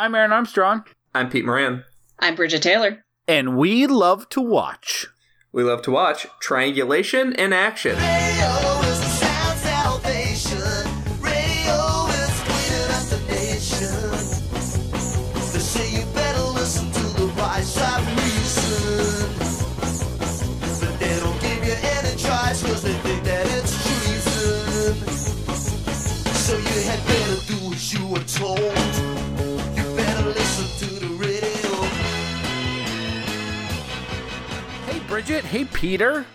I'm Aaron Armstrong. I'm Pete Moran. I'm Bridget Taylor. And we love to watch. We love to watch Triangulation in Action. Oh. Bridget. Hey, Peter.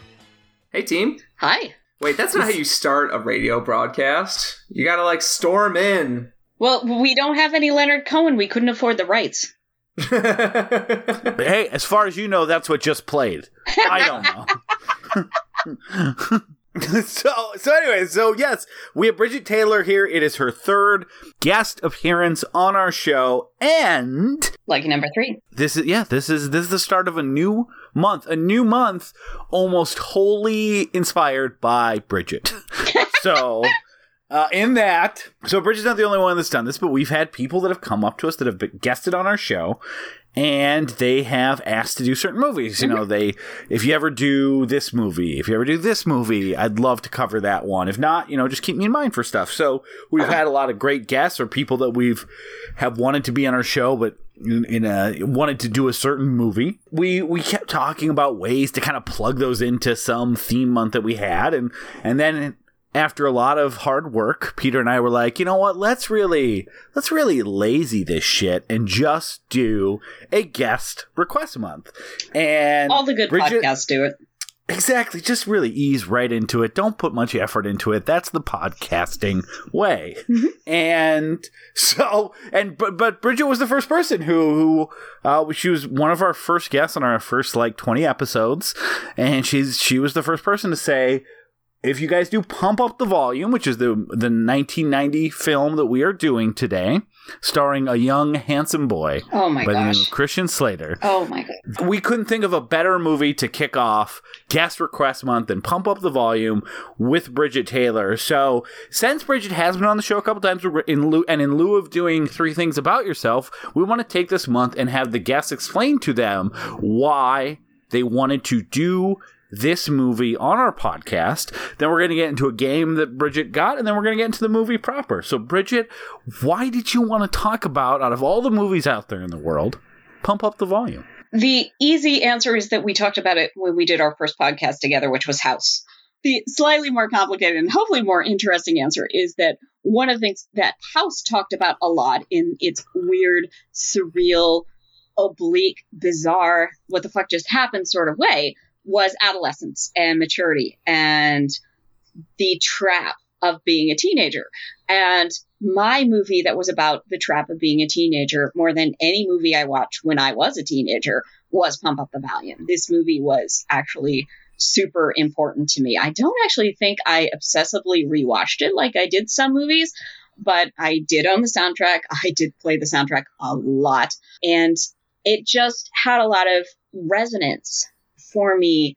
Hey, team. Hi. Wait, that's not how you start a radio broadcast. You gotta, like, storm in. Well, we don't have any Leonard Cohen. We couldn't afford the rights. hey, as far as you know, that's what just played. I don't know. so so anyway, so yes, we have Bridget Taylor here. It is her third guest appearance on our show, and lucky number three. This is yeah, this is this is the start of a new month, a new month, almost wholly inspired by Bridget. so. Uh, in that, so Bridget's not the only one that's done this, but we've had people that have come up to us that have guested on our show, and they have asked to do certain movies. You know, mm-hmm. they if you ever do this movie, if you ever do this movie, I'd love to cover that one. If not, you know, just keep me in mind for stuff. So we've had a lot of great guests or people that we've have wanted to be on our show, but in a wanted to do a certain movie. We we kept talking about ways to kind of plug those into some theme month that we had, and and then after a lot of hard work, Peter and I were like, you know what? Let's really let's really lazy this shit and just do a guest request month. And all the good Bridget, podcasts do it. Exactly. Just really ease right into it. Don't put much effort into it. That's the podcasting way. Mm-hmm. And so, and but but Bridget was the first person who who uh, she was one of our first guests on our first like twenty episodes, and she's she was the first person to say if you guys do pump up the volume, which is the the 1990 film that we are doing today, starring a young handsome boy oh my by gosh. the name of Christian Slater. Oh my god. We couldn't think of a better movie to kick off guest request month and pump up the volume with Bridget Taylor. So, since Bridget has been on the show a couple times in lieu, and in lieu of doing three things about yourself, we want to take this month and have the guests explain to them why they wanted to do this movie on our podcast. Then we're going to get into a game that Bridget got, and then we're going to get into the movie proper. So, Bridget, why did you want to talk about, out of all the movies out there in the world, pump up the volume? The easy answer is that we talked about it when we did our first podcast together, which was House. The slightly more complicated and hopefully more interesting answer is that one of the things that House talked about a lot in its weird, surreal, oblique, bizarre, what the fuck just happened sort of way was adolescence and maturity and the trap of being a teenager. And my movie that was about the trap of being a teenager more than any movie I watched when I was a teenager was Pump Up the Volume. This movie was actually super important to me. I don't actually think I obsessively rewatched it like I did some movies, but I did own the soundtrack. I did play the soundtrack a lot. And it just had a lot of resonance for me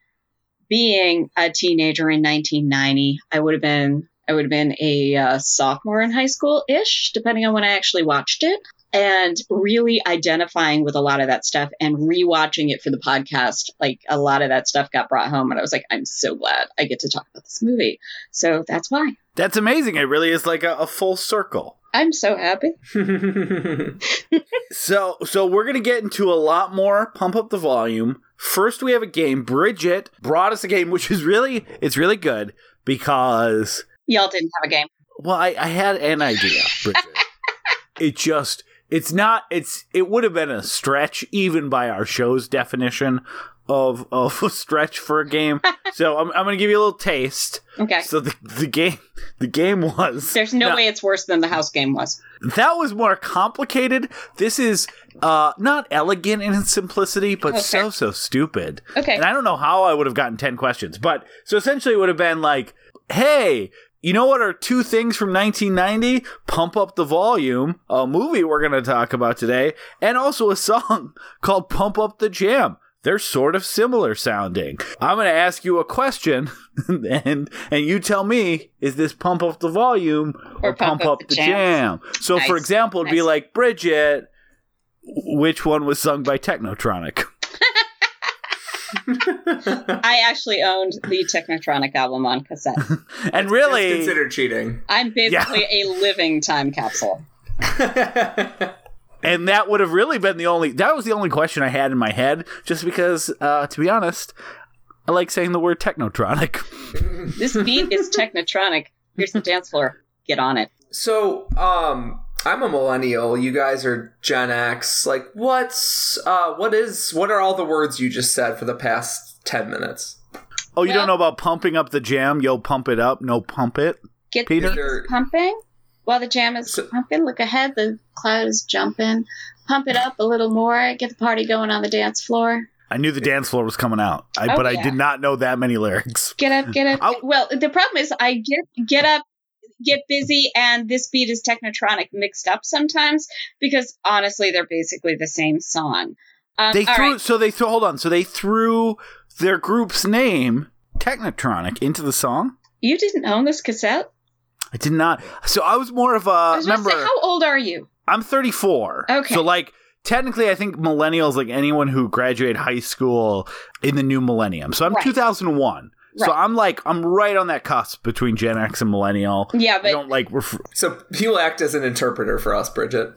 being a teenager in 1990. I would have been I would have been a uh, sophomore in high school ish, depending on when I actually watched it. And really identifying with a lot of that stuff and rewatching it for the podcast. Like a lot of that stuff got brought home, and I was like, I'm so glad I get to talk about this movie. So that's why. That's amazing. It really is like a, a full circle. I'm so happy. so so we're gonna get into a lot more. Pump up the volume. First, we have a game. Bridget brought us a game, which is really it's really good because y'all didn't have a game. Well, I, I had an idea, Bridget. it just it's not it's it would have been a stretch even by our show's definition of of a stretch for a game. so I'm I'm gonna give you a little taste. Okay. So the the game the game was There's no now, way it's worse than the house game was. That was more complicated. This is uh not elegant in its simplicity, but okay. so so stupid. Okay. And I don't know how I would have gotten ten questions, but so essentially it would have been like, hey, you know what are two things from 1990? Pump Up the Volume, a movie we're going to talk about today, and also a song called Pump Up the Jam they're sort of similar sounding. I'm going to ask you a question, and and you tell me is this pump up the volume or, or pump, pump, up, up the, jam? jam? So, nice. for example, it'd nice. be like Bridget. which one was sung by Technotronic? I actually owned the Technotronic album on cassette. And That's really, considered cheating. I'm basically a living time capsule. And that would have really been the only. That was the only question I had in my head, just because, uh, to be honest, I like saying the word Technotronic. This beat is Technotronic. Here's the dance floor. Get on it. so, um, I'm a millennial. You guys are Gen X. Like, what's uh, what is what are all the words you just said for the past ten minutes? Oh, you Well- don't know about pumping up the jam? Yo, pump it up. No, pump it. Get Peter? the beats pumping while the jam is So- pumping. Look ahead, the cloud is jumping. Pump it up a little more. Get the party going on the dance floor. I knew the dance floor was coming out, I, Oh, but I did not know that many lyrics. Get up, get up. I'll- well, the problem is I get get up, get busy, and this beat is Technotronic mixed up sometimes because honestly, they're basically the same song. Um, They threw right. so they threw. Hold on, so they threw their group's name, Technotronic, into the song. You didn't own this cassette. I did not. So I was more of a I was remember. say, how old are you? I'm 34. Okay. So like technically, I think millennials, like anyone who graduated high school in the new millennium. So I'm Right. 2001. So I'm like I'm right on that cusp between Gen X and millennial. Yeah, I but don't like. Ref- So you'll act as an interpreter for us, Bridget.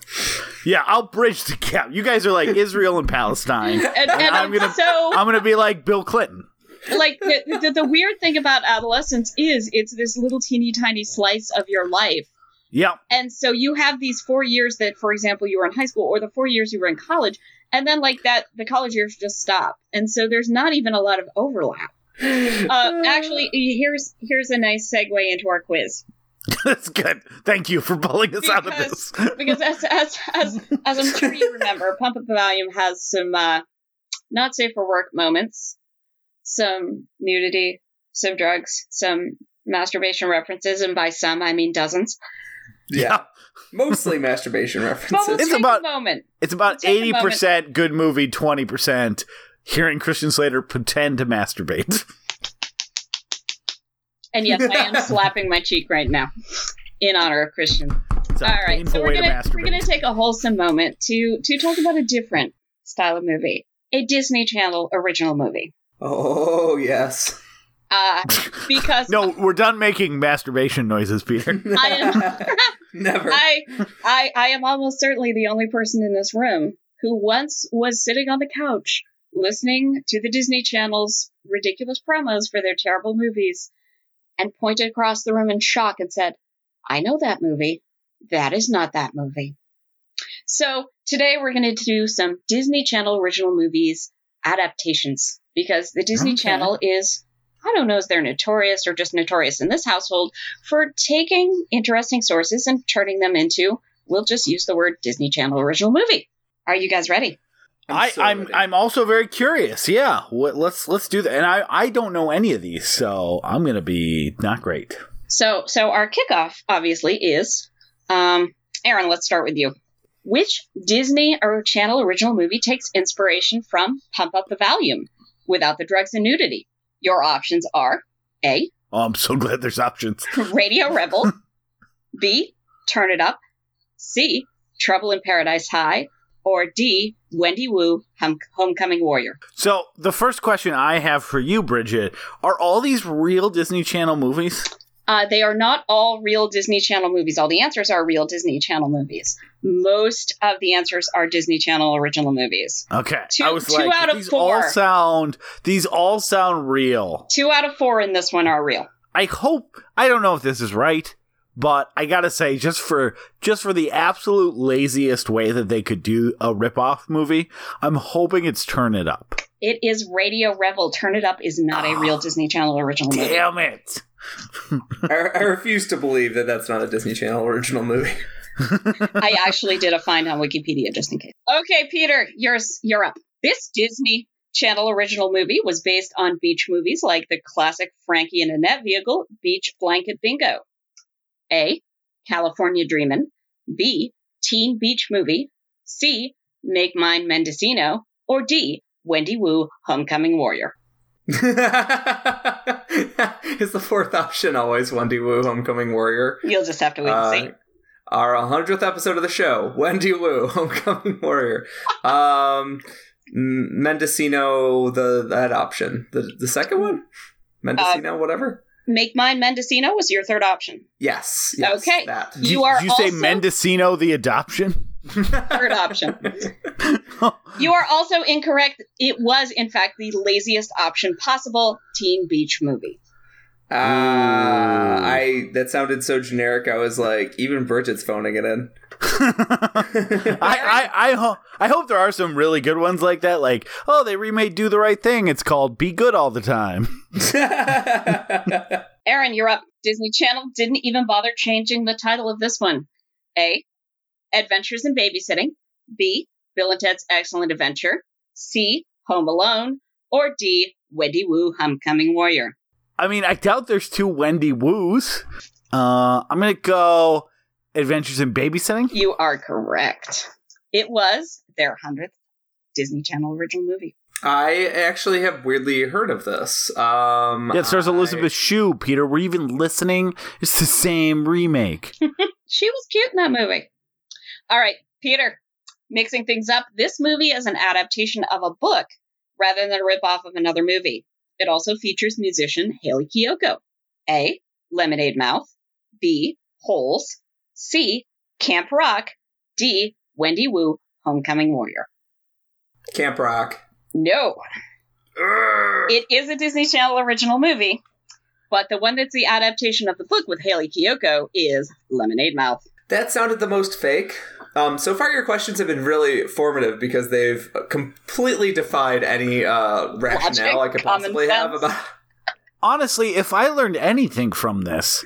yeah, I'll bridge the gap. You guys are like Israel and Palestine. and, and I'm gonna- so I'm gonna be like Bill Clinton. Like the, the the weird thing about adolescence is it's this little teeny tiny slice of your life Yeah. and so you have these four years that for example you were in high school or the four years you were in college and then like that the college years just stop and so there's not even a lot of overlap uh, actually here's here's a nice segue into our quiz That's good. Thank you for pulling us out of this. because as as as, as i'm sure you remember pump up the volume has some uh, not safe for work moments some nudity some drugs some masturbation references and by some i mean dozens Yeah, mostly masturbation but we'll references. It's take about- a moment It's about Take a eighty percent good movie, twenty percent hearing Christian Slater pretend to masturbate. And yes, I am slapping my cheek right now in honor of Christian. It's a All right, so we're gonna we're gonna take a wholesome moment to to talk about a different style of movie, a Disney Channel original movie. Oh yes. Uh, because no, we're done making masturbation noises, Peter. I am Never. I I I am almost certainly the only person in this room who once was sitting on the couch listening to the Disney Channel's ridiculous promos for their terrible movies and pointed across the room in shock and said, I know that movie. That is not that movie. So today we're going to do some Disney Channel original movies adaptations because the Disney Okay. Channel is, I don't know if they're notorious or just notorious in this household for taking interesting sources and turning them into, we'll just use the word Disney Channel original movie. Are you guys ready? I, so I'm ready. I'm also very curious. Yeah, what, let's let's do that. And I I don't know any of these, so I'm gonna be not great. So, so our kickoff obviously is, um, Aaron. Let's start with you. Which Disney or Channel original movie takes inspiration from Pump Up the Volume without the drugs and nudity? Your options are A. Oh, I'm so glad there's options. Radio Rebel, B. Turn It Up, C. Trouble in Paradise High, or D. Wendy Wu, Hom- Homecoming Warrior. So the first question I have for you, Bridget, are all these real Disney Channel movies? Uh, they are not all real Disney Channel movies. All the answers are real Disney Channel movies. Most of the answers are Disney Channel original movies. Okay, Two- I was two like, out of these four. all sound these all sound real. Two out of four in this one are real. I hope I don't know if this is right, but I gotta say, just for just for the absolute laziest way that they could do a ripoff movie, I'm hoping it's Turn It Up. It is Radio Rebel. Turn It Up is not a real ah, Disney Channel original movie. Damn it! I, I refuse to believe that that's not a Disney Channel original movie. I actually did a find on Wikipedia just in case. Okay, Peter, yours, you're up. This Disney Channel original movie was based on beach movies like the classic Frankie and Annette vehicle, Beach Blanket Bingo. A. California Dreamin'. B. Teen Beach Movie. C. Make Mine Mendocino. Or D. Wendy Wu, Homecoming Warrior. Is the fourth option always Wendy Wu, Homecoming Warrior? You'll just have to wait and see. Uh, our 100th episode of the show, Wendy Wu, Homecoming Warrior. Um, Mendocino, the that option, the the second one, Mendocino, whatever. Make mine Mendocino was your third option. Yes. yes Okay. That. Did You are did you say Mendocino the adoption? Third option. You are also incorrect. It was, in fact, the laziest option possible Teen Beach movie. Uh, I that sounded so generic. I was like, even Bridget's phoning it in. I, I, I, ho- I hope there are some really good ones like that. Like, oh, they remade Do the Right Thing. It's called Be Good All the Time. Aaron, you're up. Disney Channel didn't even bother changing the title of this one. A. Adventures in Babysitting. B. Bill and Ted's Excellent Adventure. C. Home Alone. Or D. Wendy Wu Homecoming Warrior. I mean, I doubt there's two Wendy Woos. Uh, I'm gonna go Adventures in Babysitting. You are correct. It was their 100th Disney Channel original movie. I actually have weirdly heard of this. Um, Yeah, it stars I- Elizabeth Shue. Peter, were you even listening? It's the same remake. She was cute in that movie. All right, Peter, mixing things up. This movie is an adaptation of a book rather than a ripoff of another movie. It also features musician Hayley Kiyoko. A. Lemonade Mouth. B. Holes. C. Camp Rock. D. Wendy Wu Homecoming Warrior. Camp Rock. No, Urgh. it is a Disney Channel original movie, but the one that's the adaptation of the book with Hayley Kiyoko is Lemonade Mouth. That sounded the most fake. Um, so far, your questions have been really formative because they've completely defied any uh, rationale I could possibly have about. Honestly, if I learned anything from this,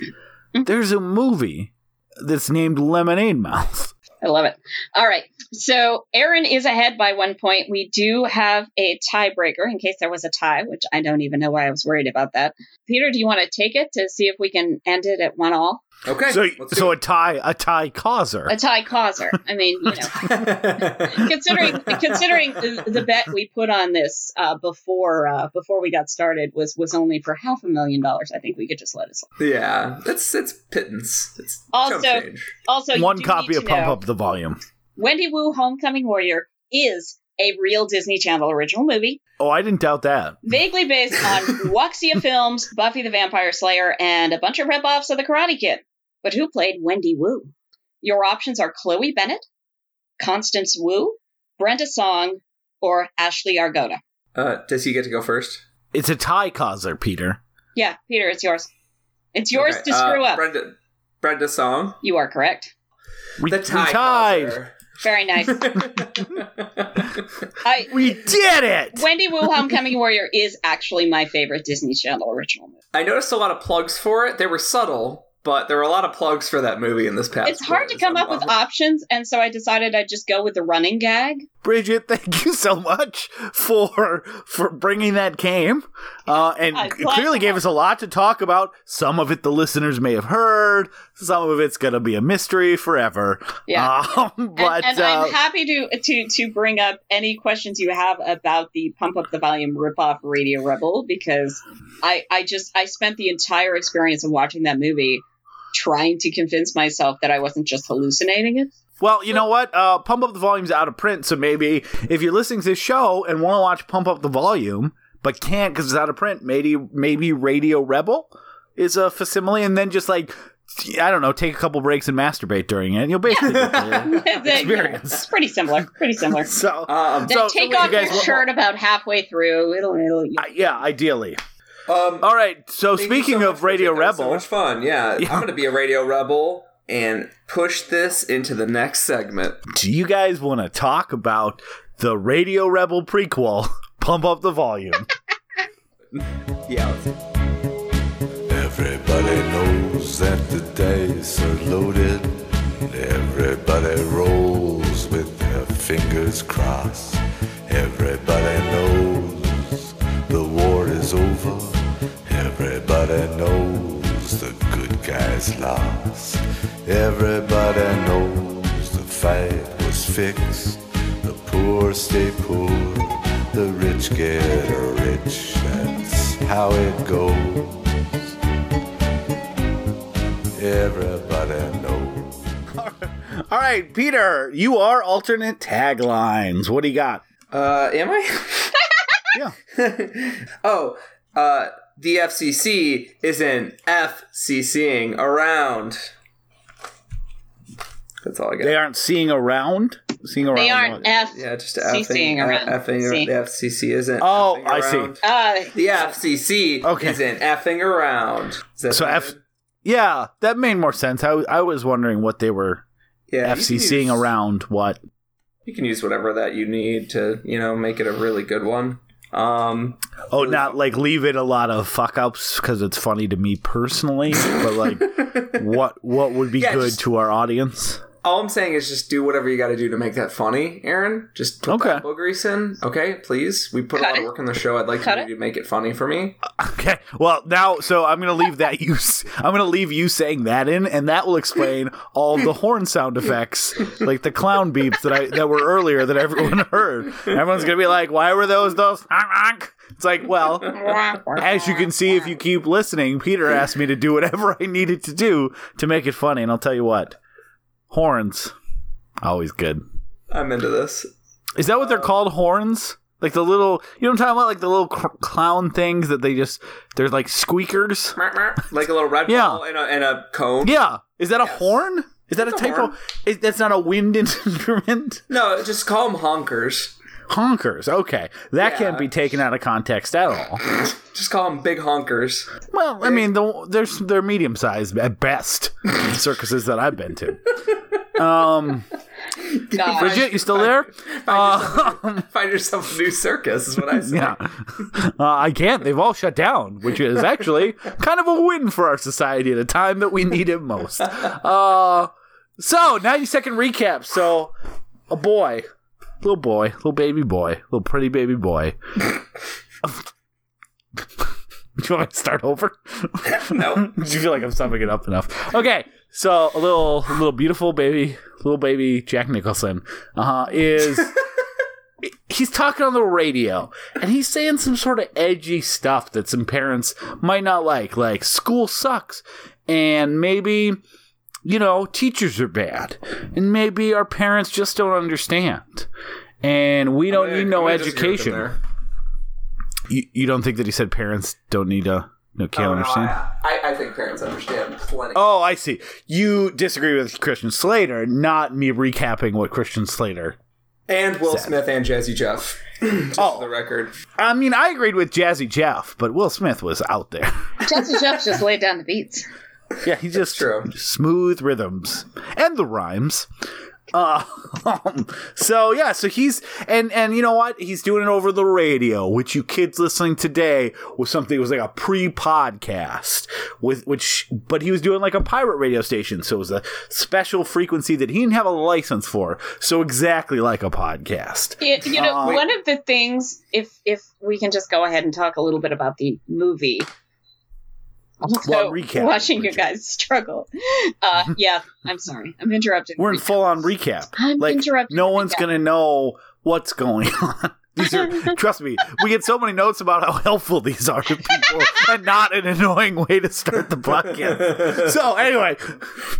there's a movie that's named Lemonade Mouth. I love it. All right. So Aaron is ahead by one point. We do have a tiebreaker in case there was a tie, which I don't even know why I was worried about that. Peter, do you want to take it to see if we can end it at one all? Okay. So, so a tie, a tie causer. A tie causer. I mean, you know, considering considering the, the bet we put on this uh, before uh, before we got started was was only for half a million dollars. I think we could just let it slide. yeah, it's it's pittance. It's Also- Also, you One do copy need of to Pump know- Up the Volume. Wendy Wu Homecoming Warrior is a real Disney Channel original movie. Oh, I didn't doubt that. vaguely based on Wuxia Films, Buffy the Vampire Slayer, and a bunch of ripoffs of The Karate Kid. But who played Wendy Wu? Your options are Chloe Bennet, Constance Wu, Brenda Song, or Ashley Argota. Uh, does he get to go first? It's a tie causer, Peter. Yeah, Peter, it's yours. It's yours Okay, to screw uh, up. Brenda, Brenda Song. you are correct. We, The we tied. causer. Very nice. I, We did it. Wendy Wu Homecoming Warrior is actually my favorite Disney Channel original movie. I noticed a lot of plugs for it. They were subtle, but there were a lot of plugs for that movie in this past. It's hard to come up with options, and so I decided I'd just go with the running gag. Bridget, thank you so much for for bringing that game, uh, and I'm it clearly gave us a lot to talk about. Some of it the listeners may have heard. Some of it's gonna be a mystery forever. Yeah. Um, but and, and uh, I'm happy to to to bring up any questions you have about the pump up the volume ripoff Radio Rebel because I I just I spent the entire experience of watching that movie trying to convince myself that I wasn't just hallucinating it. Well, you know what? Uh, Pump Up the Volume's out of print, so maybe if you're listening to this show and want to watch Pump Up the Volume, but can't because it's out of print, maybe maybe Radio Rebel is a facsimile, and then just like I don't know, take a couple breaks and masturbate during it, and you'll basically get the experience. It's pretty similar. Pretty similar. So, Um, Then So, take you off guys your shirt about halfway through. It'll it'll. uh, yeah, ideally. Um, All right. So speaking so of Radio Bridget. That was Rebel, so much fun. Yeah, Yeah. I'm gonna be a radio rebel and push this into the next segment. do you guys want to talk about the Radio Rebel prequel? Pump up the volume. Yeah. let's- Everybody knows that the dice are loaded. Everybody rolls with their fingers crossed. Everybody knows the war is over. Good guys lost. Everybody knows the fight was fixed. The poor stay poor. The rich get rich. That's how it goes. Everybody knows. All right, Peter, you are alternate taglines. What do you got? Uh, am I? Yeah. oh, uh, the FCC isn't FCCing around. That's all I got. They aren't seeing around. Seeing around. They aren't? F. yeah, just CCing effing, around. uh, effing See. the FCC isn't. Oh, effing I see. around. Uh, The FCC Okay. isn't effing around. Is that So F- good? Yeah, that made more sense. I, I was wondering what they were yeah, FCCing use- around. What? You can use whatever that you need to, you know, make it a really good one. Um, Oh, not like leave it a lot of fuck ups because it's funny to me personally, but like what what would be Yeah, good just- to our audience? All I'm saying is just do whatever you got to do to make that funny, Aaron. Just put Okay. that elbow grease in, okay? Please. We put Cut a lot it. of work in the show. I'd like Cut you to make it funny for me. Okay. Well, now, so I'm gonna leave that you. I'm gonna leave you saying that in, and that will explain all the horn sound effects, like the clown beeps that I that were earlier that everyone heard. Everyone's gonna be like, "Why were those those?" It's like, well, as you can see if you keep listening, Peter asked me to do whatever I needed to do to make it funny, and I'll tell you what, horns, always good. I'm into this. Is that what they're called? Horns? Like the little, you know what I'm talking about? Like the little cr- clown things that they just, they're like squeakers. Like a little red Yeah. ball and a, and a cone. Yeah. Is that a Yes. horn? Is that a a type horn. of, is, that's not a wind instrument? No, just call them honkers. Honkers. Okay. That Yeah. can't be taken out of context at all. Just call them big honkers. Well, I mean, the, there's, they're medium sized at best, circuses that I've been to. Um, God. Bridget, you still there? Find, yourself, find yourself a new circus, is what I say. Yeah. Uh, I can't. They've all shut down, which is actually kind of a win for our society at a time that we need it most. Uh, so, 90 second recap. So, a boy, little boy, little baby boy, little pretty baby boy. Do you want me to start over? No. Do you feel like I'm summing it up enough? Okay, so a little, little beautiful baby, little baby Jack Nicholson, uh, is he's talking on the radio and he's saying some sort of edgy stuff that some parents might not like, like school sucks, and maybe you know teachers are bad, and maybe our parents just don't understand, and we don't I'm need no I'm gonna disagree with him education. You, you don't think that he said parents don't need to no can't Oh, no, understand? I, I, I think parents understand plenty. Oh, I see. You disagree with Christian Slater, not me recapping what Christian Slater. and Will Smith and Jazzy Jeff. Just Oh. for the record. I mean, I agreed with Jazzy Jeff, but Will Smith was out there. Jazzy Jeff just laid down the beats. Yeah, he just true. smooth rhythms and the rhymes. Uh, so yeah, so he's and and you know what? He's doing it over the radio, which you kids listening today was something. It was like a pre-podcast with which, but he was doing like a pirate radio station, so it was a special frequency that he didn't have a license for. So exactly like a podcast. It, you know, Uh, one of the things, if if we can just go ahead and talk a little bit about the movie. Also, Well, recap, watching you guys struggle. Uh, yeah, I'm sorry. I'm interrupted. We're in full on recap. I'm like interrupting no one's gonna know what's going on. These are trust me, we get so many notes about how helpful these are to people and not an annoying way to start the podcast. So anyway,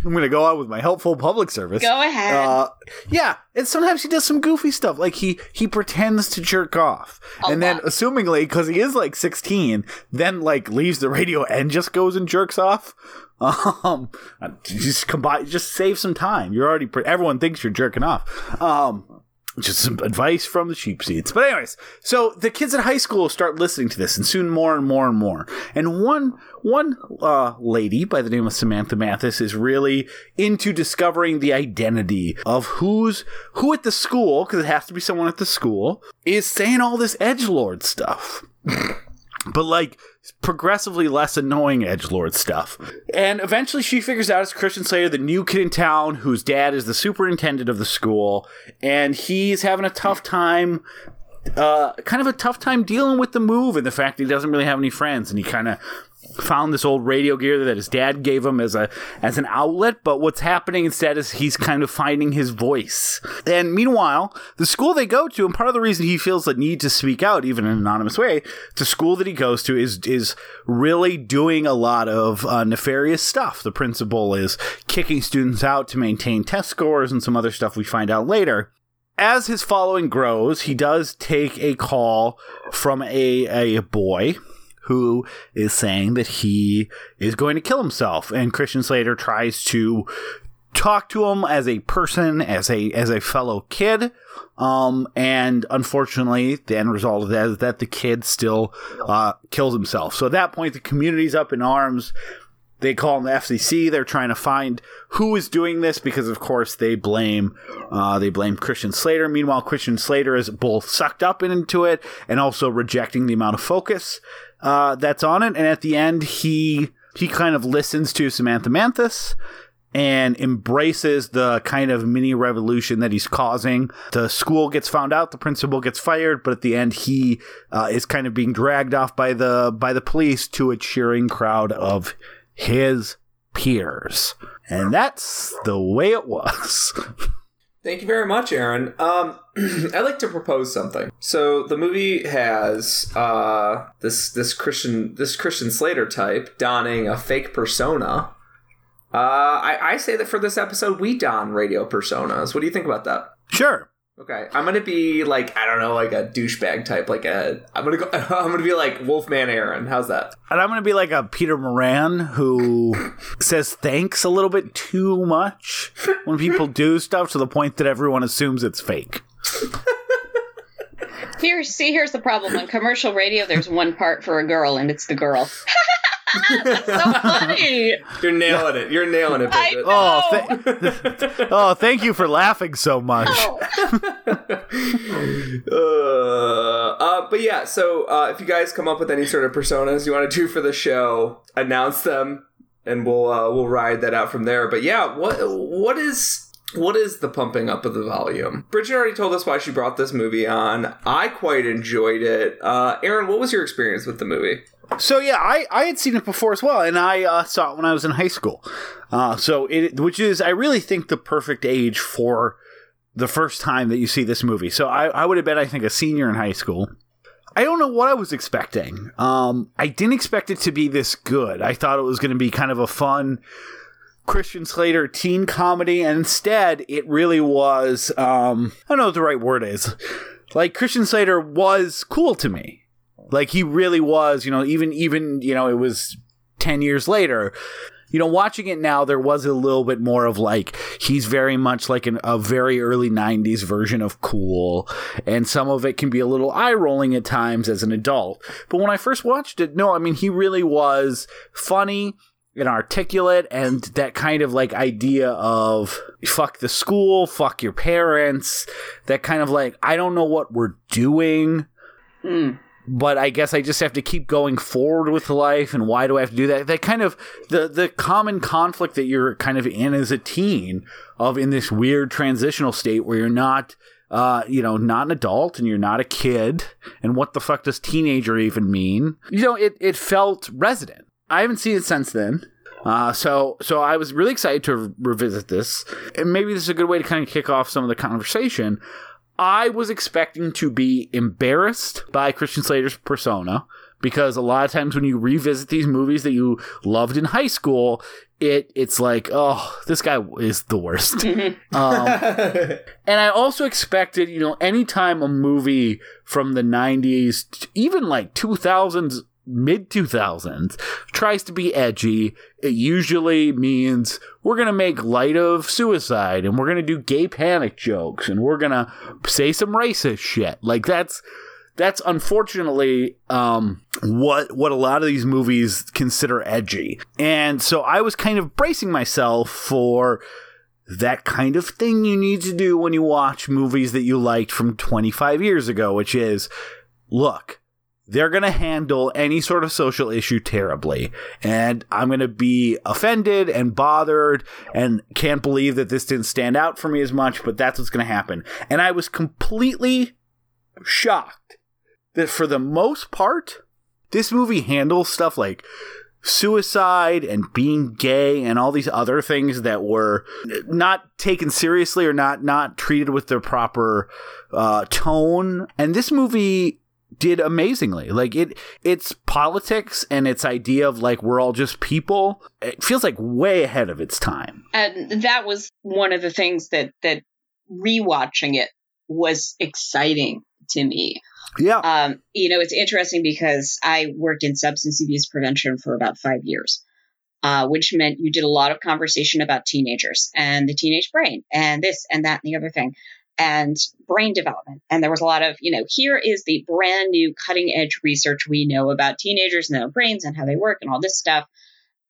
I'm gonna go on with my helpful public service. Go ahead. Uh, yeah, and sometimes he does some goofy stuff, like he he pretends to jerk off, and then assumingly because he is like 16, then like leaves the radio and just goes and jerks off. Um, just combine, just save some time. You're already pre- everyone thinks you're jerking off. Um. Just some advice from the cheap seats. But anyways, so the kids at high school start listening to this, and soon more and more and more. And one one uh, lady by the name of Samantha Mathis is really into discovering the identity of who's who at the school, because it has to be someone at the school, is saying all this edge lord stuff. but like progressively less annoying edge lord stuff. And eventually she figures out it's Christian Slater, the new kid in town whose dad is the superintendent of the school, and he's having a tough time uh, kind of a tough time dealing with the move and the fact that he doesn't really have any friends and he kind of found this old radio gear that his dad gave him as a as an outlet. But what's happening instead is he's kind of finding his voice. And meanwhile, the school they go to, and part of the reason he feels the need to speak out, even in an anonymous way, the school that he goes to is is really doing a lot of uh, nefarious stuff. The principal is kicking students out to maintain test scores and some other stuff we find out later as his following grows, he does take a call from a, a boy who is saying that he is going to kill himself. And Christian Slater tries to talk to him as a person, as a as a fellow kid. Um, and unfortunately, the end result of that is that the kid still uh, kills himself. So at that point, the community's up in arms. They call the FCC. They're trying to find who is doing this because, of course, they blame uh, they blame Christian Slater. Meanwhile, Christian Slater is both sucked up into it and also rejecting the amount of focus uh, that's on it. And at the end, he he kind of listens to Samantha Mathis and embraces the kind of mini revolution that he's causing. The school gets found out, the principal gets fired, but at the end, he uh, is kind of being dragged off by the by the police to a cheering crowd of his peers. And that's the way it was. Thank you very much, Aaron. Um, I'd like to propose something. So the movie has uh, this this Christian this Christian Slater type donning a fake persona. Uh, I, I say that for this episode we don radio personas. What do you think about that? Sure. Okay, I'm gonna be like I don't know, like a douchebag type. Like a I'm gonna go. I'm gonna be like Wolfman Aaron. How's that? And I'm going to be like a Peter Moran who says thanks a little bit too much when people do stuff to the point that everyone assumes it's fake. Here, see, here's the problem. On commercial radio, there's one part for a girl, and it's the girl. That's so funny. You're nailing it. You're nailing it. Bridget. Oh, th- oh, thank you for laughing so much. uh, uh, but yeah, so uh, if you guys come up with any sort of personas you want to do for the show, announce them, and we'll uh, we'll ride that out from there. But yeah, what what is what is the pumping up of the volume? Bridget already told us why she brought this movie on. I quite enjoyed it. Uh, Aaron, what was your experience with the movie? So yeah, I, I had seen it before as well, and I uh, saw it when I was in high school. Uh, so it, which is I really think the perfect age for the first time that you see this movie. So I, I would have been I think a senior in high school. I don't know what I was expecting. Um, I didn't expect it to be this good. I thought it was going to be kind of a fun Christian Slater teen comedy, and instead it really was. Um, I don't know what the right word is. Like Christian Slater was cool to me. Like he really was, you know, even even, you know, it was 10 years later. You know, watching it now, there was a little bit more of like, he's very much like an, a very early 90s version of cool. And some of it can be a little eye rolling at times as an adult. But when I first watched it, no, I mean, he really was funny and articulate and that kind of like idea of fuck the school, fuck your parents, that kind of like, I don't know what we're doing Mm. But I guess I just have to keep going forward with life. And why do I have to do that? That kind of the the common conflict that you're kind of in as a teen of in this weird transitional state where you're not. Uh, you know, not an adult and you're not a kid. And what the fuck does teenager even mean? You know, it, it felt resident. I haven't seen it since then. Uh, so, so I was really excited to re- revisit this, and maybe this is a good way to kind of kick off some of the conversation. I was expecting to be embarrassed by Christian Slater's persona because a lot of times when you revisit these movies that you loved in high school, it it's like, oh, this guy is the worst. um, and I also expected, you know, anytime a movie from the 90s, even like 2000s, mid 2000s, tries to be edgy, it usually means we're going to make light of suicide and we're going to do gay panic jokes and we're going to say some racist shit. Like that's that's unfortunately um, what what a lot of these movies consider edgy. And so I was kind of bracing myself for that kind of thing you need to do when you watch movies that you liked from 25 years ago, which is look, they're going to handle any sort of social issue terribly. And I'm going to be offended and bothered and can't believe that this didn't stand out for me as much, but that's what's going to happen. And I was completely shocked that for the most part, this movie handles stuff like suicide and being gay and all these other things that were not taken seriously or not not treated with the proper uh, tone. And this movie did amazingly. Like it its politics and its idea of like we're all just people. It feels like way ahead of its time. And that was one of the things that that rewatching it was exciting to me. Yeah. Um, you know, it's interesting because I worked in substance abuse prevention for about five years, uh, which meant you did a lot of conversation about teenagers and the teenage brain and this and that and the other thing and brain development. And there was a lot of, you know, here is the brand new cutting edge research we know about teenagers and their brains and how they work and all this stuff.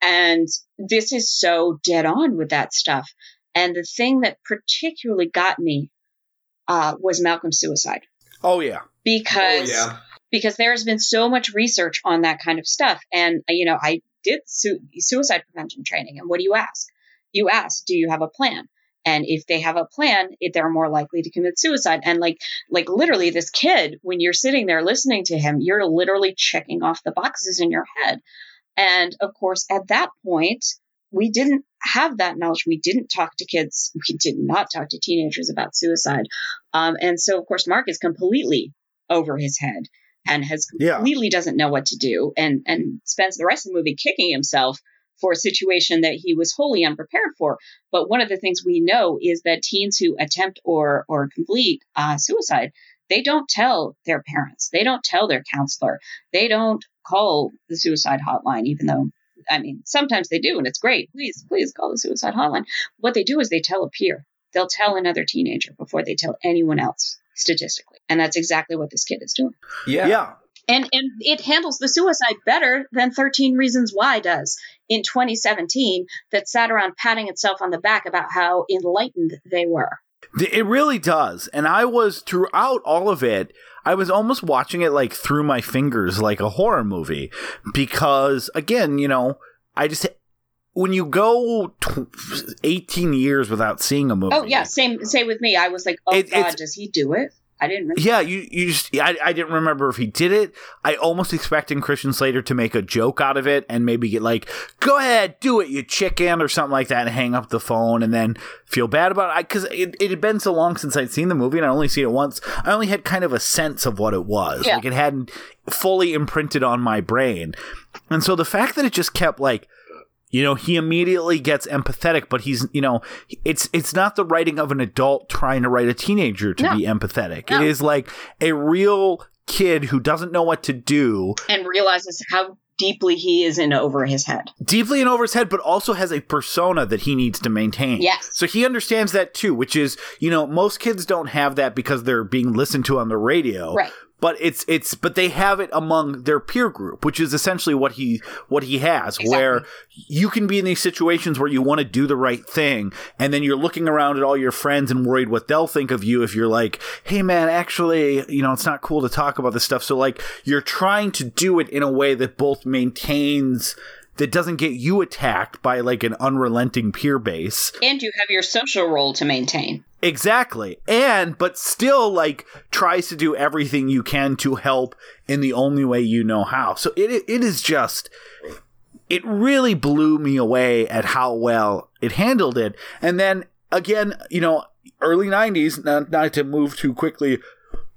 And this is so dead on with that stuff. And the thing that particularly got me uh, was Malcolm's suicide oh yeah. because Oh, yeah. because there has been so much research on that kind of stuff. And, uh, you know, I did su- suicide prevention training. And what do you ask? You ask, do you have a plan? And if they have a plan, it, they're more likely to commit suicide. And like, like literally this kid, when you're sitting there listening to him, you're literally checking off the boxes in your head. And of course, at that point, we didn't have that knowledge. We didn't talk to kids. We did not talk to teenagers about suicide. Um, and so, of course, Mark is completely over his head and has Yeah. completely doesn't know what to do and and spends the rest of the movie kicking himself for a situation that he was wholly unprepared for. But one of the things we know is that teens who attempt or or complete uh, suicide, they don't tell their parents, they don't tell their counselor, they don't call the suicide hotline, even though. I mean, sometimes they do, and it's great. Please, please call the suicide hotline. What they do is they tell a peer. They'll tell another teenager before they tell anyone else, statistically. And that's exactly what this kid is doing Yeah. Yeah. And and it handles the suicide better than 13 reasons why does in 2017 that sat around patting itself on the back about how enlightened they were It really does. And I was throughout all of it, I was almost watching it like through my fingers like a horror movie because again, you know, I just when you go tw 18 years without seeing a movie. oh yeah same same with me i was like oh It- god does he do it i didn't remember. Yeah, you you just I, I didn't remember if he did it. I almost expecting Christian Slater to make a joke out of it and maybe get like, "Go ahead, do it, you chicken" or something like that, and hang up the phone and then feel bad about it because it, it had been so long since I'd seen the movie and I only seen it once. I only had kind of a sense of what it was. Yeah. Like it hadn't fully imprinted on my brain, and so the fact that it just kept like you know he immediately gets empathetic but he's you know it's it's not the writing of an adult trying to write a teenager to No. be empathetic No. it is like a real kid who doesn't know what to do and realizes how deeply he is in over his head deeply in over his head but also has a persona that he needs to maintain Yes. so he understands that too which is you know most kids don't have that because they're being listened to on the radio Right. But it's it's but they have it among their peer group which is essentially what he what he has Exactly. where you can be in these situations where you want to do the right thing and then you're looking around at all your friends and worried what they'll think of you if you're like hey man actually you know it's not cool to talk about this stuff. So like you're trying to do it in a way that both maintains that doesn't get you attacked by like an unrelenting peer base. And you have your social role to maintain Exactly. And, but still, like, tries to do everything you can to help in the only way you know how. So it, it is just, it really blew me away at how well it handled it. And then again, you know, early 90s, not, not to move too quickly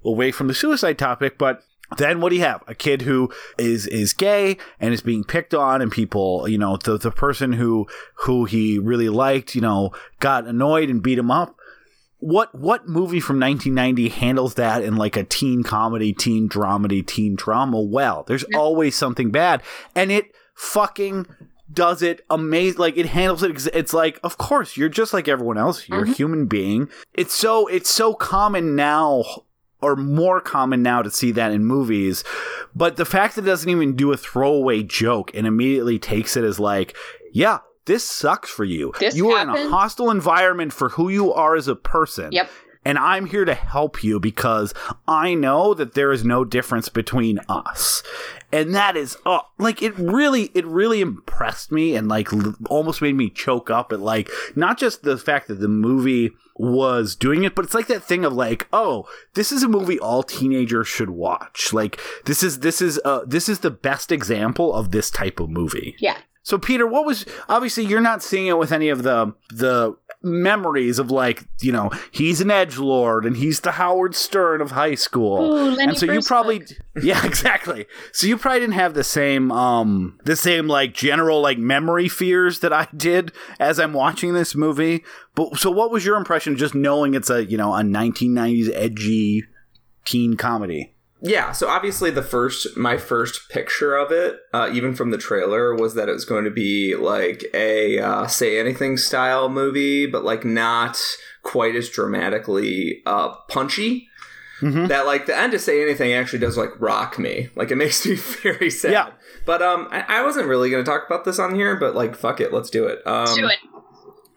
away from the suicide topic, but then what do you have? A kid who is is gay and is being picked on, and people, you know, the the person who who he really liked, you know, got annoyed and beat him up. What what movie from 1990 handles that in like a teen comedy, teen dramedy, teen drama well? There's always something bad, and it fucking does it amazing. Like it handles it. It's like, of course, you're just like everyone else. You're a mm-hmm. human being. It's so it's so common now or more common now to see that in movies. But the fact that it doesn't even do a throwaway joke and immediately takes it as like, yeah, this sucks for you. This you are in a hostile environment for who you are as a person. Yep. And I'm here to help you because I know that there is no difference between us. And that is, oh, like, it really, it really impressed me and, like, l- almost made me choke up at, like, not just the fact that the movie was doing it, but it's like that thing of like, oh, this is a movie all teenagers should watch. Like this is this is uh this is the best example of this type of movie. Yeah. So Peter, what was obviously you're not seeing it with any of the the memories of like you know he's an edge lord and he's the Howard Stern of high school, Ooh, and so you probably yeah exactly. So you probably didn't have the same um the same like general like memory fears that I did as I'm watching this movie. But so what was your impression just knowing it's a you know a 1990s edgy teen comedy? Yeah, so obviously the first, my first picture of it, uh, even from the trailer, was that it was going to be like a uh, say anything style movie, but like not quite as dramatically uh, punchy. Mhm. That like the end of say anything actually does like rock me, like it makes me very sad. Yeah. But um, I, I wasn't really going to talk about this on here, but like fuck it, let's do it. Um, Let's do it.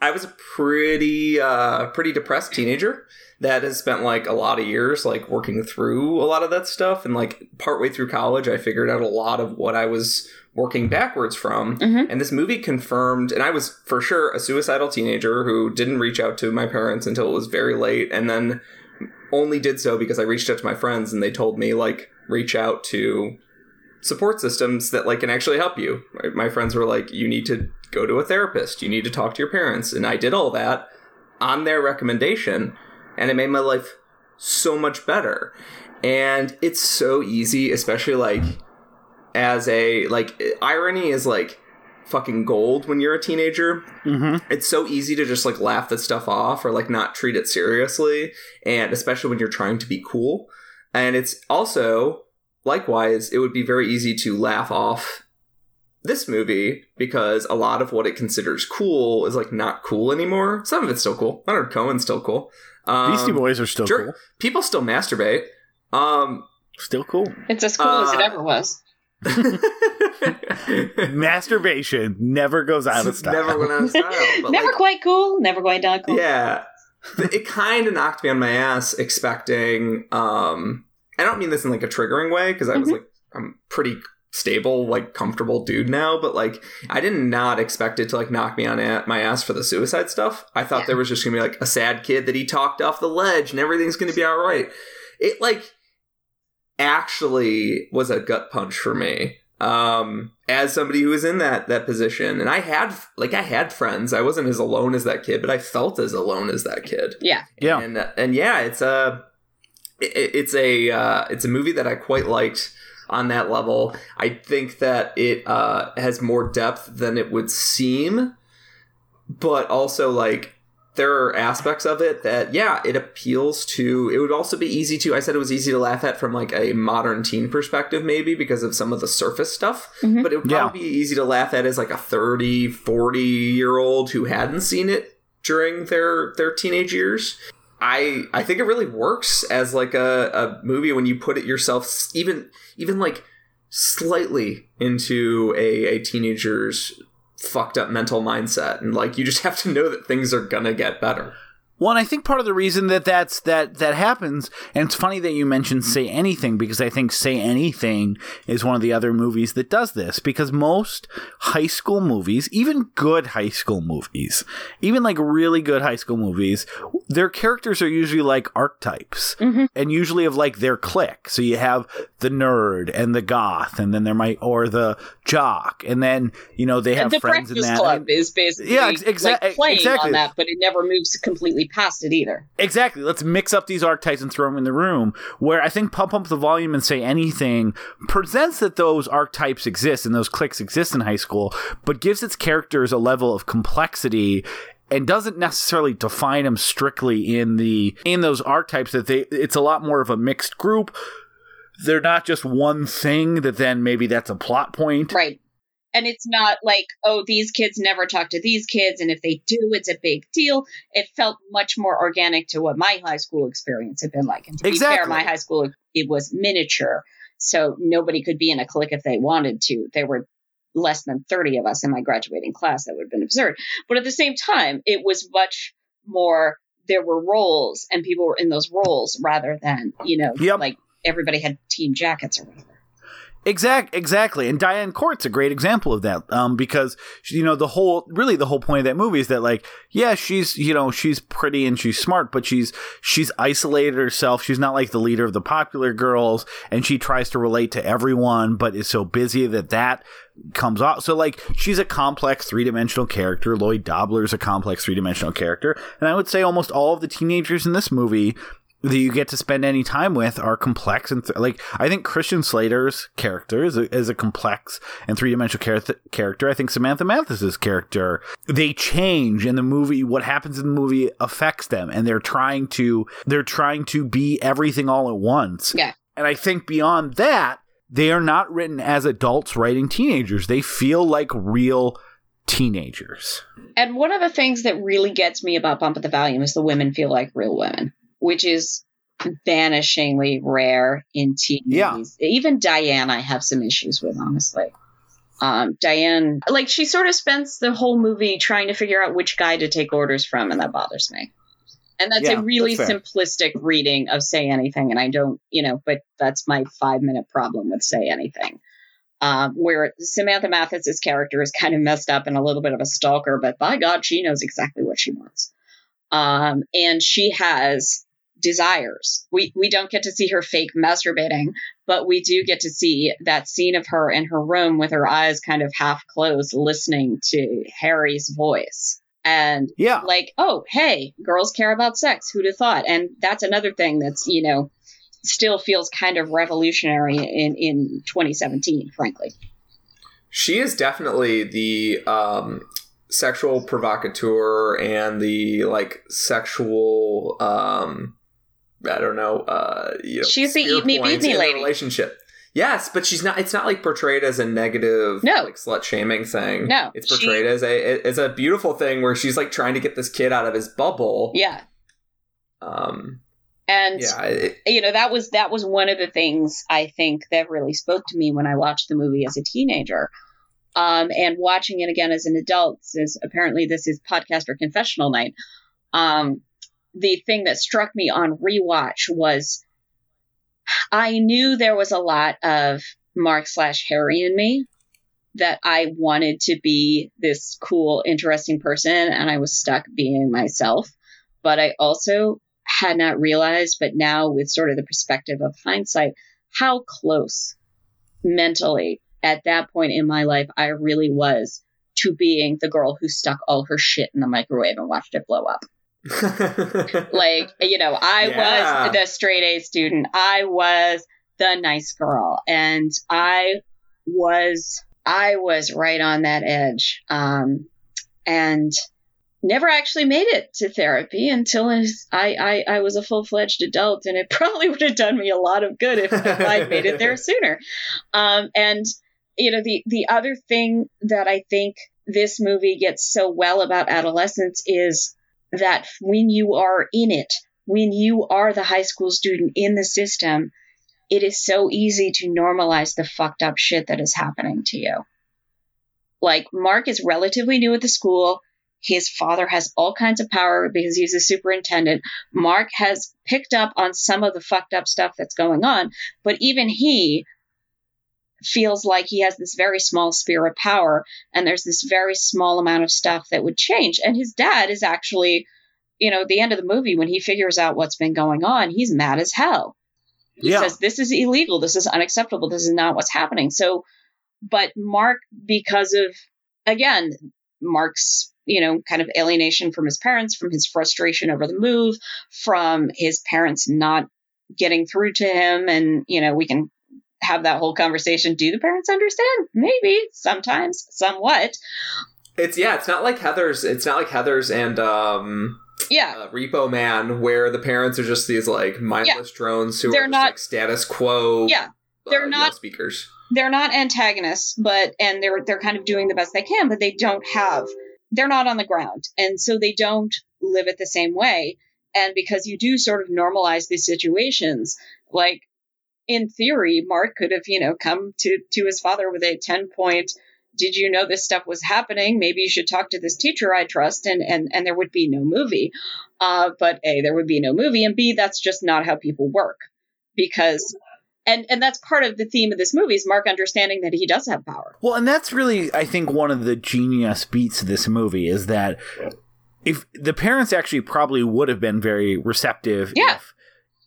I was a pretty uh pretty depressed teenager that has spent like a lot of years like working through a lot of that stuff and like partway through college I figured out a lot of what I was working backwards from Mhm. and this movie confirmed and I was for sure a suicidal teenager who didn't reach out to my parents until it was very late and then only did so because I reached out to my friends and they told me like reach out to support systems that like can actually help you. My friends were like, you need to go to a therapist. You need to talk to your parents, and I did all that on their recommendation, and it made my life so much better. And it's so easy, especially like as a like irony is like fucking gold when you're a teenager. Mm-hmm. it's so easy to just like laugh that stuff off or like not treat it seriously and especially when you're trying to be cool. And it's also likewise it would be very easy to laugh off this movie because a lot of what it considers cool is like not cool anymore. Some of it's still cool. Leonard cohen's still cool um, Beastie Boys are still sure, cool. people still masturbate um Still cool. It's as cool as it Uh, ever was. Masturbation never goes out of style. never went out of style never like, quite cool, never quite not cool. Yeah. it kind of knocked me on my ass expecting um I don't mean this in like a triggering way because I was Mhm. like I'm pretty stable like comfortable dude now but like I did not expect it to like knock me on a- my ass for the suicide stuff. I thought Yeah. there was just going to be like a sad kid that he talked off the ledge and everything's going to be all right. It like actually was a gut punch for me um as somebody who was in that that position and i had like i had friends i wasn't as alone as that kid but i felt as alone as that kid Yeah. Yeah. and and yeah it's a it, it's a uh, it's a movie that i quite liked on that level i think that it uh has more depth than it would seem but also like there are aspects of it that yeah it appeals to it would also be easy to i said it was easy to laugh at from like a modern teen perspective maybe because of some of the surface stuff Mhm. but it would Yeah. probably be easy to laugh at as like a 30 40 year old who hadn't seen it during their their teenage years i i think it really works as like a, a movie when you put it yourself even even like slightly into a, a teenager's fucked up mental mindset. And like you just have to know that things are gonna get better Well, and I think part of the reason that that's that that happens, and it's funny that you mentioned "Say Anything" because I think "Say Anything" is one of the other movies that does this. Because most high school movies, even good high school movies, even like really good high school movies, their characters are usually like archetypes, Mhm. and usually of like their clique. So you have the nerd and the goth, and then there might or the jock, and then you know they have the friends in Breakfast that. Club is basically Yeah, exa- like playing exactly. on that, but it never moves completely past it either. Exactly. Let's mix up these archetypes and throw them in the room. Where I think Pump Up the Volume and Say Anything presents that those archetypes exist and those cliques exist in high school, but gives its characters a level of complexity and doesn't necessarily define them strictly in the in those archetypes that they it's a lot more of a mixed group. They're not just one thing that then maybe that's a plot point. Right. And it's not like, oh, these kids never talk to these kids, and if they do, it's a big deal. It felt much more organic to what my high school experience had been like. And to be fair, my high school it was miniature, so nobody could be in a clique if they wanted to. There were less than thirty of us in my graduating class. That would have been absurd. But at the same time, it was much more. There were roles, and people were in those roles rather than you know, Yep. like everybody had team jackets or whatever. Exact, exactly, and Diane Court's a great example of that. Um, because you know the whole, really the whole point of that movie is that like, yeah, she's you know she's pretty and she's smart, but she's she's isolated herself. She's not like the leader of the popular girls, and she tries to relate to everyone, but is so busy that that comes off. So like, she's a complex three dimensional character. Lloyd Dobler's a complex three dimensional character, and I would say almost all of the teenagers in this movie that you get to spend any time with are complex and th- like I think Christian Slater's character is a, is a complex and three dimensional char- character. I think Samantha Mathis's character they change in the movie. What happens in the movie affects them, and they're trying to they're trying to be everything all at once. Yeah. And I think beyond that, they are not written as adults writing teenagers. They feel like real teenagers. And one of the things that really gets me about Pump Up the Volume is the women feel like real women, which is vanishingly rare in teen Yeah. movies. Even Diane, I have some issues with, honestly. Um, Diane, like, she sort of spends the whole movie trying to figure out which guy to take orders from, and that bothers me. And that's Yeah, a really that's simplistic reading of Say Anything, and I don't, you know, but that's my five minute problem with Say Anything. Um, where Samantha Mathis's character is kind of messed up and a little bit of a stalker, but by God, she knows exactly what she wants. Um, and she has desires. We we don't get to see her fake masturbating, but we do get to see that scene of her in her room with her eyes kind of half closed, listening to Harry's voice. And Yeah. like, oh, hey, girls care about sex. Who'd have thought? And that's another thing that's, you know, still feels kind of revolutionary in, in 2017, frankly. She is definitely the um, sexual provocateur and the like sexual. Um, I don't know. Uh, you know, She's the eat me, beat me lady. Relationship. Yes, but she's not. It's not like portrayed as a negative, No. like slut shaming thing. No, it's she- portrayed as a as a beautiful thing where she's like trying to get this kid out of his bubble. Yeah. Um. And Yeah. It, you know that was that was one of the things I think that really spoke to me when I watched the movie as a teenager, um, and watching it again as an adult. Since apparently this is podcaster confessional night. Um, the thing that struck me on rewatch was I knew there was a lot of Mark slash Harry in me that I wanted to be this cool, interesting person, and I was stuck being myself. But I also had not realized, but now with sort of the perspective of hindsight, how close mentally at that point in my life I really was to being the girl who stuck all her shit in the microwave and watched it blow up. Like, you know, I Yeah. was the straight A student, I was the nice girl, and I was I was right on that edge. Um, and never actually made it to therapy until I, I, I was a full fledged adult, and it probably would have done me a lot of good if, if I'd made it there sooner. Um, and you know, the the other thing that I think this movie gets so well about adolescence is that when you are in it, when you are the high school student in the system, it is so easy to normalize the fucked up shit that is happening to you. Like Mark is relatively new at the school. His father has all kinds of power because he's a superintendent. Mark has picked up on some of the fucked up stuff that's going on, but even he feels like he has this very small sphere of power and there's this very small amount of stuff that would change. And his dad is actually, you know, at the end of the movie, when he figures out what's been going on, he's mad as hell. He Yeah. says, This is illegal. This is unacceptable. This is not what's happening. So, but Mark, because of, again, Mark's, you know, kind of alienation from his parents, from his frustration over the move, from his parents not getting through to him. And, you know, we can have that whole conversation. Do the parents understand? Maybe, sometimes, somewhat. it's yeah. It's not like Heathers. It's not like Heathers and um, Yeah. uh, Repo Man, where the parents are just these like mindless drones who They're are just, not- like status quo. Yeah. uh, They're know, not- speakers. they're not antagonists, but and they're they're kind of doing the best they can, but they don't have they're not on the ground, and so they don't live it the same way. And because you do sort of normalize these situations, like in theory, Mark could have you know come to to his father with a ten point. Did you know this stuff was happening? Maybe you should talk to this teacher I trust, and and and there would be no movie. Uh, but a there would be no movie, and b that's just not how people work because and and that's part of the theme of this movie is Mark understanding that he does have power. Well, and that's really, I think, one of the genius beats of this movie is that if the parents actually probably would have been very receptive Yeah. if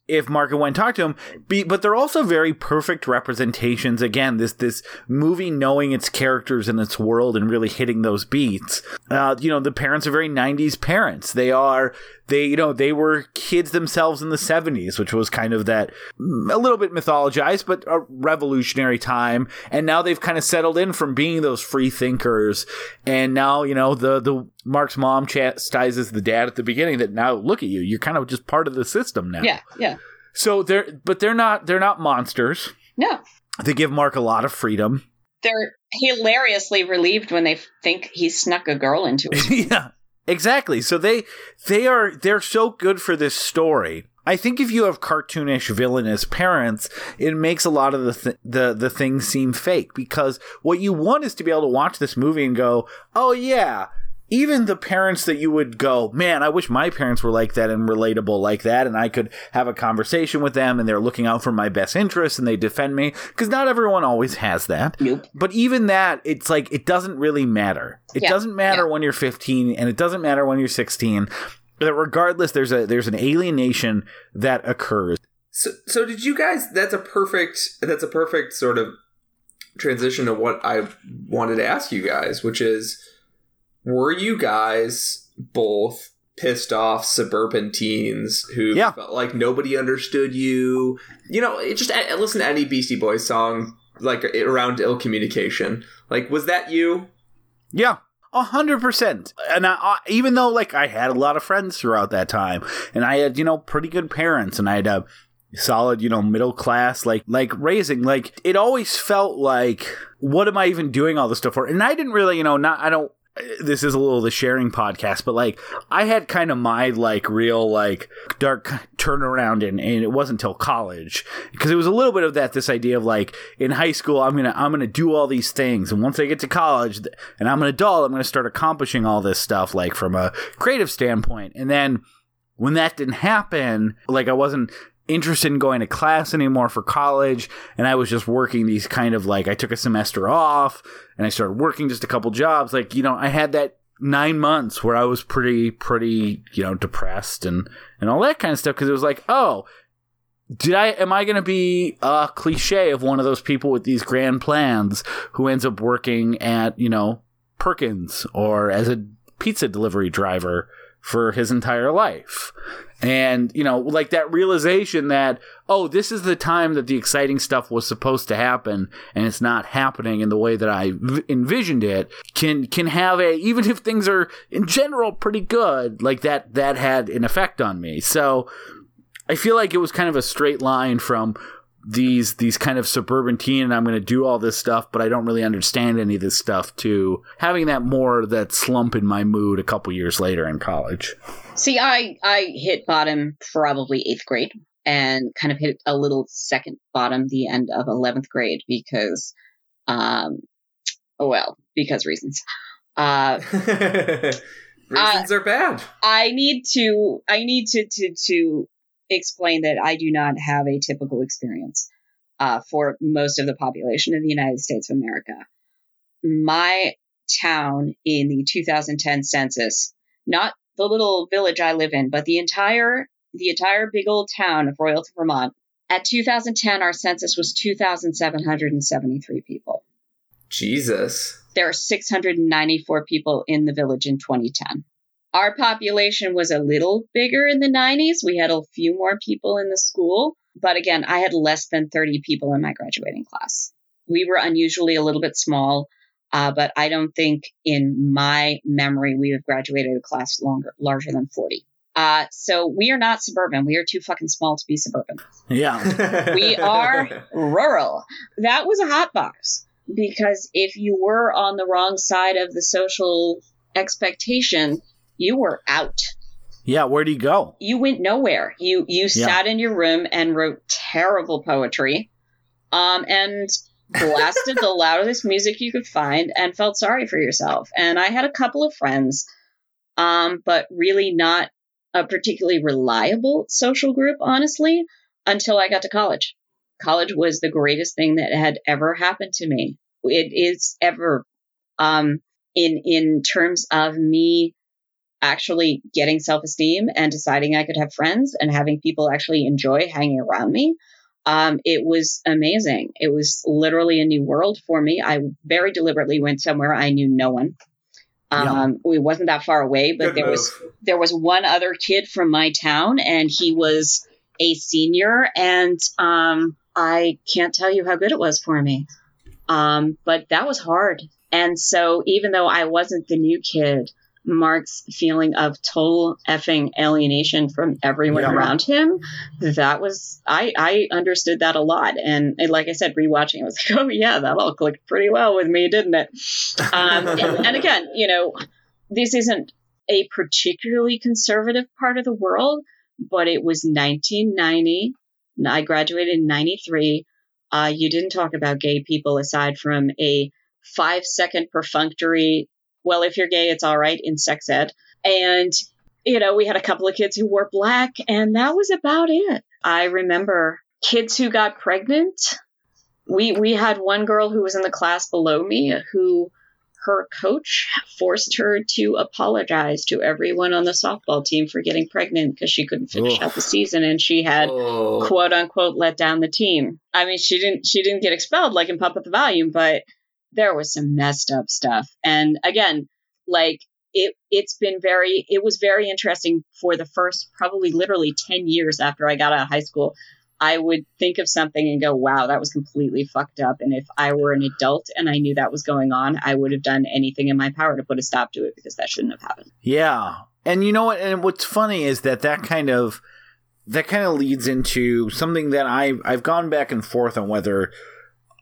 if Mark and talked to him, be, but they're also very perfect representations. Again, this this movie knowing its characters and its world and really hitting those beats. Uh, you know, the parents are very '90s parents. They are they you know they were kids themselves in the '70s, which was kind of that mm, a little bit mythologized, but a revolutionary time. And now they've kind of settled in from being those free thinkers. And now you know the the Mark's mom chastises the dad at the beginning that now look at you, you're kind of just part of the system now. Yeah, yeah. So they're but they're not they're not monsters. No, They give Mark a lot of freedom. they're hilariously relieved when they think he snuck a girl into it. yeah. Exactly. So they they are they're so good for this story. I think if you have cartoonish villainous parents, it makes a lot of the th- the the things seem fake because what you want is to be able to watch this movie and go, "Oh yeah, even the parents that you would go, man, I wish my parents were like that and relatable like that, and I could have a conversation with them, and they're looking out for my best interests, and they defend me." Because not everyone always has that. Nope. But even that, it's like it doesn't really matter. It Yeah, doesn't matter yeah. when you're 15, and it doesn't matter when you're 16. That regardless, there's a there's an alienation that occurs. So, so did you guys? That's a perfect. That's a perfect sort of transition to what I wanted to ask you guys, which is, were you guys both pissed off suburban teens who Yeah. felt like nobody understood you? You know, it just listen to any Beastie Boys song like around ill communication. Like, was that you? Yeah, a hundred percent. And I, I, even though like I had a lot of friends throughout that time, and I had you know pretty good parents, and I had a solid you know middle class like like raising, like it always felt like what am I even doing all this stuff for? And I didn't really you know not I don't. This is a little the sharing podcast, but like I had kind of my like real like dark turnaround, and, and it wasn't until college because it was a little bit of that this idea of like in high school I'm gonna I'm gonna do all these things, and once I get to college and I'm an adult, I'm gonna start accomplishing all this stuff like from a creative standpoint, and then when that didn't happen, like I wasn't interested in going to class anymore for college and I was just working these kind of like I took a semester off and I started working just a couple jobs. Like you know I had that 9 months where I was pretty pretty you know depressed and and all that kind of stuff because it was like oh did I am I going to be a cliche of one of those people with these grand plans who ends up working at you know Perkins or as a pizza delivery driver for his entire life and you know like that realization that oh this is the time that the exciting stuff was supposed to happen and it's not happening in the way that i v- envisioned it can can have a even if things are in general pretty good like that that had an effect on me so i feel like it was kind of a straight line from these these kind of suburban teen and I'm going to do all this stuff but I don't really understand any of this stuff to having that more that slump in my mood a couple years later in college. See, I I hit bottom probably eighth grade, and kind of hit a little second bottom the end of eleventh grade because, um, oh well, because reasons. Uh, Reasons are bad. I need to I need to to to explain that I do not have a typical experience uh, for most of the population of the United States of America. My town in the 2010 census, not the little village I live in, but the entire the entire big old town of Royalton, Vermont. At 2010, our census was 2,773 people. Jesus. There are 694 people in the village in 2010. Our population was a little bigger in the 90s. We had a few more people in the school, but again, I had less than 30 people in my graduating class. We were unusually a little bit small, uh, but I don't think in my memory we have graduated a class longer, larger than 40. Uh, so we are not suburban. We are too fucking small to be suburban. Yeah. We are rural. That was a hot box because if you were on the wrong side of the social expectation, you were out. Yeah, where do you go? You went nowhere. You you sat in your room and wrote terrible poetry, um, and blasted the loudest music you could find, and felt sorry for yourself. And I had a couple of friends, um, but really not a particularly reliable social group, honestly, until I got to college. college was the greatest thing that had ever happened to me. It is ever um, in in terms of me actually getting self esteem and deciding I could have friends and having people actually enjoy hanging around me. Um, it was amazing. It was literally a new world for me. I very deliberately went somewhere I knew no one. Um, We wasn't that far away, but Good there move. was there was one other kid from my town, and he was a senior, and um, I can't tell you how good it was for me. Um, but that was hard, and so even though I wasn't the new kid, Mark's feeling of total effing alienation from everyone Yeah. around him, that was I I understood that a lot, and, and like I said, rewatching, I was like, oh yeah, that all clicked pretty well with me, didn't it? Um, and, and again, you know, this isn't a particularly conservative part of the world, but it was 1990. I graduated in 93. Uh, you didn't talk about gay people aside from a five second perfunctory, well, if you're gay, it's all right in sex ed. And, you know, we had a couple of kids who wore black, and that was about it. I remember kids who got pregnant. We, we had one girl who was in the class below me who her coach forced her to apologize to everyone on the softball team for getting pregnant because she couldn't finish Ugh. out the season and she had Oh. quote unquote let down the team. I mean, she didn't she didn't get expelled like in Pump Up the Volume, but there was some messed up stuff. And again, like it it's been very it was very interesting for the first probably literally 10 years after I got out of high school. I would think of something and go, wow, that was completely fucked up. And if I were an adult and I knew that was going on, I would have done anything in my power to put a stop to it because that shouldn't have happened. Yeah. And you know what? And what's funny is that that kind of that kind of leads into something that I I've gone back and forth on whether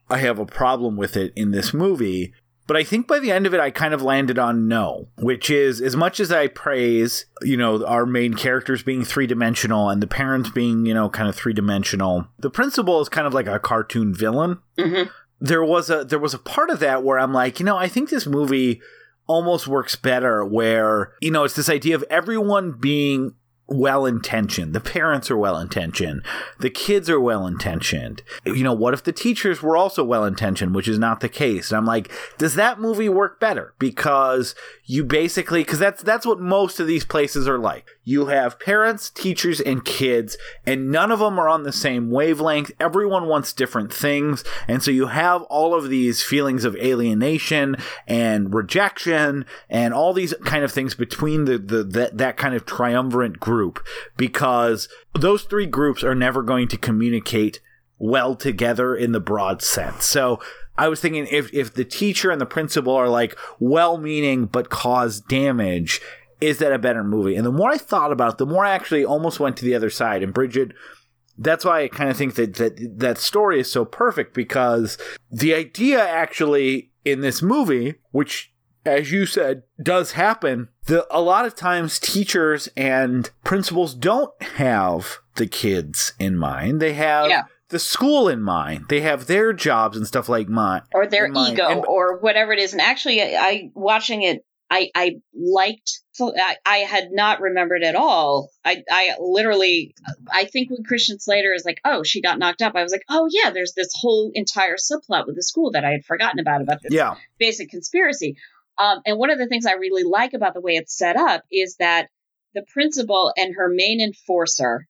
I have a problem with it in this movie. But I think by the end of it, I kind of landed on no, which is as much as I praise, you know, our main characters being three dimensional and the parents being, you know, kind of three dimensional. The principal is kind of like a cartoon villain Mm-hmm. there was a there was a part of that where I'm like, you know, I think this movie almost works better where, you know, it's this idea of everyone being well intentioned. The parents are well intentioned. The kids are well intentioned. You know, what if the teachers were also well intentioned, which is not the case? And I'm like, does that movie work better? Because you basically because that's that's what most of these places are like. You have parents, teachers, and kids, and none of them are on the same wavelength. Everyone wants different things, and so you have all of these feelings of alienation and rejection and all these kind of things between the, the that, that kind of triumvirate group because those three groups are never going to communicate well together in the broad sense. So I was thinking if if the teacher and the principal are like well-meaning but cause damage, is that a better movie? And the more I thought about it, the more I actually almost went to the other side. And Bridget, that's why I kind of think that that that story is so perfect because the idea actually in this movie, which as you said, does happen. The a lot of times teachers and principals don't have the kids in mind. They have Yeah. The school in mind. They have their jobs and stuff like mine. or their ego And- or whatever it is. And actually, I, I watching it, I I liked. I, I had not remembered at all. I I literally, I think when Christian Slater is like, oh, she got knocked up. I was like, oh yeah, there's this whole entire subplot with the school that I had forgotten about about this Yeah. basic conspiracy. Um, and one of the things I really like about the way it's set up is that the principal and her main enforcer,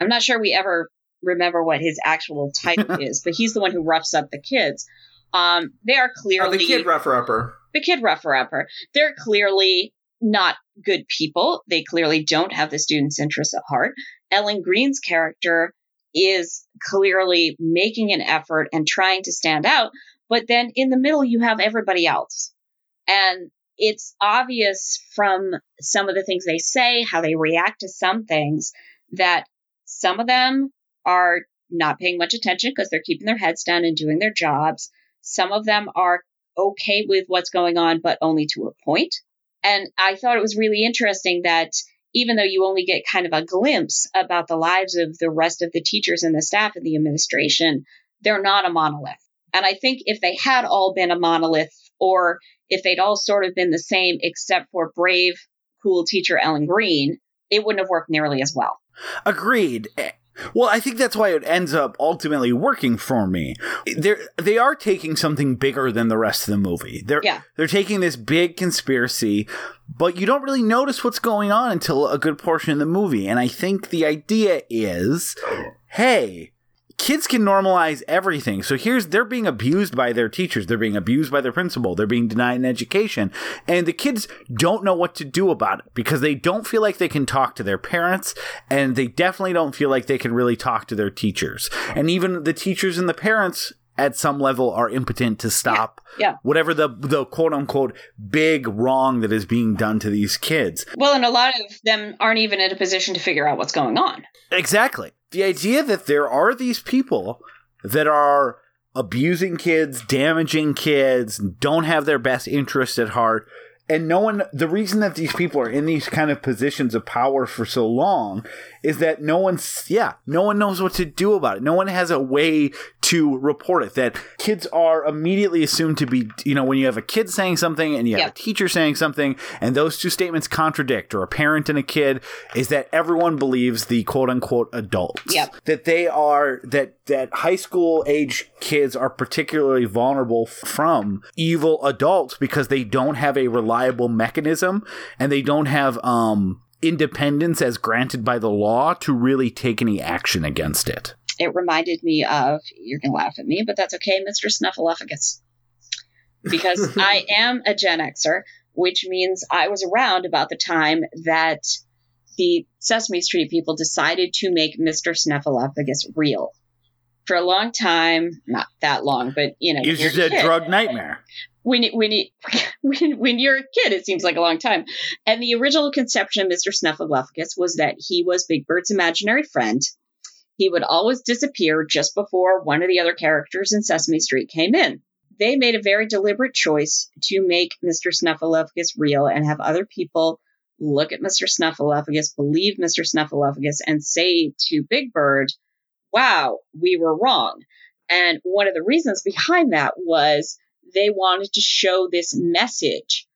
I'm not sure we ever remember what his actual title is, but he's the one who roughs up the kids. Um, they are Oh, clearly the kid rougher upper. the kid rougher upper. They're clearly not good people. They clearly don't have the students' interests at heart. Ellen Greene's character is clearly making an effort and trying to stand out, but then in the middle you have everybody else. And it's obvious from some of the things they say, how they react to some things, that some of them are not paying much attention because they're keeping their heads down and doing their jobs. Some of them are okay with what's going on, but only to a point. And I thought it was really interesting that even though you only get kind of a glimpse about the lives of the rest of the teachers and the staff and the administration, they're not a monolith. And I think if they had all been a monolith, or if they'd all sort of been the same except for brave, cool teacher Ellen Greene, it wouldn't have worked nearly as well. Agreed. Well, I think that's why it ends up ultimately working for me. They're they are taking something bigger than the rest of the movie. They're Yeah. they're taking this big conspiracy, but you don't really notice what's going on until a good portion of the movie. And I think the idea is, hey, kids can normalize everything. So here's they're being abused by their teachers, they're being abused by their principal, they're being denied an education, and the kids don't know what to do about it because they don't feel like they can talk to their parents and they definitely don't feel like they can really talk to their teachers. And even the teachers and the parents at some level are impotent to stop Yeah. whatever the the quote unquote big wrong that is being done to these kids. Well, and a lot of them aren't even in a position to figure out what's going on. Exactly. The idea that there are these people that are abusing kids, damaging kids, don't have their best interest at heart, and no one, the reason that these people are in these kind of positions of power for so long is that no one's, yeah, no one knows what to do about it. No one has a way to report it. That kids are immediately assumed to be, you know, when you have a kid saying something and you have Yeah. a teacher saying something, and those two statements contradict, or a parent and a kid, is that everyone believes the quote unquote adults. Yep. That they are, that, that high school age kids are particularly vulnerable from evil adults because they don't have a reliable mechanism and they don't have, um, independence as granted by the law to really take any action against it. It reminded me of, you're going to laugh at me, but that's okay, Mr. Snuffleupagus. Because I am a Gen Xer, which means I was around about the time that the Sesame Street people decided to make Mr. Snuffleupagus real. For a long time, not that long, but you know, It's just a kid- drug nightmare. when when when when you're a kid, it seems like a long time. And the original conception of Mr. Snuffleupagus was that he was Big Bird's imaginary friend. He would always disappear just before one of the other characters in Sesame Street came in. They made a very deliberate choice to make Mr. Snuffleupagus real and have other people look at Mr. Snuffleupagus, believe Mr. Snuffleupagus, and say to Big Bird, wow, we were wrong. And one of the reasons behind that was they wanted to show this message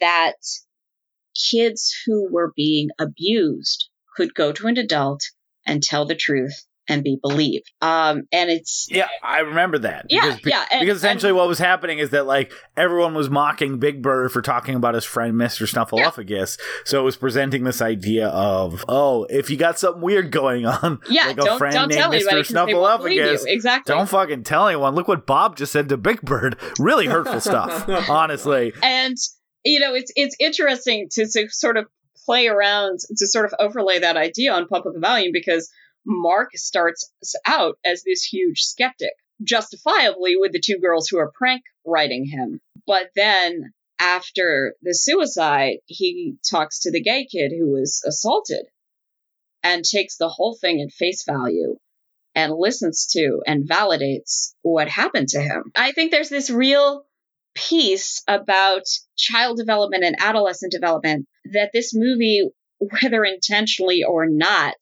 that kids who were being abused could go to an adult and tell the truth and be believed. Um, and it's Yeah, I remember that. Yeah, because, be- yeah, and- because essentially what was happening is that like everyone was mocking Big Bird for talking about his friend Mr. Snuffleupagus. So it was presenting this idea of, oh, if you got something weird going on, yeah, like a don't friend don't named tell anybody Mr. 'cause they won't believe you. Snuffleupagus, Exactly. don't fucking tell anyone. Look what Bob just said to Big Bird. Really hurtful stuff, honestly. and you know it's it's interesting to, to sort of play around to sort of overlay that idea on pump up the volume because mark starts out as this huge skeptic justifiably with the two girls who are prank writing him. But then after the suicide he talks to the gay kid who was assaulted and takes the whole thing at face value and listens to and validates what happened to him. I think there's this real piece about child development and adolescent development that this movie, whether intentionally or not,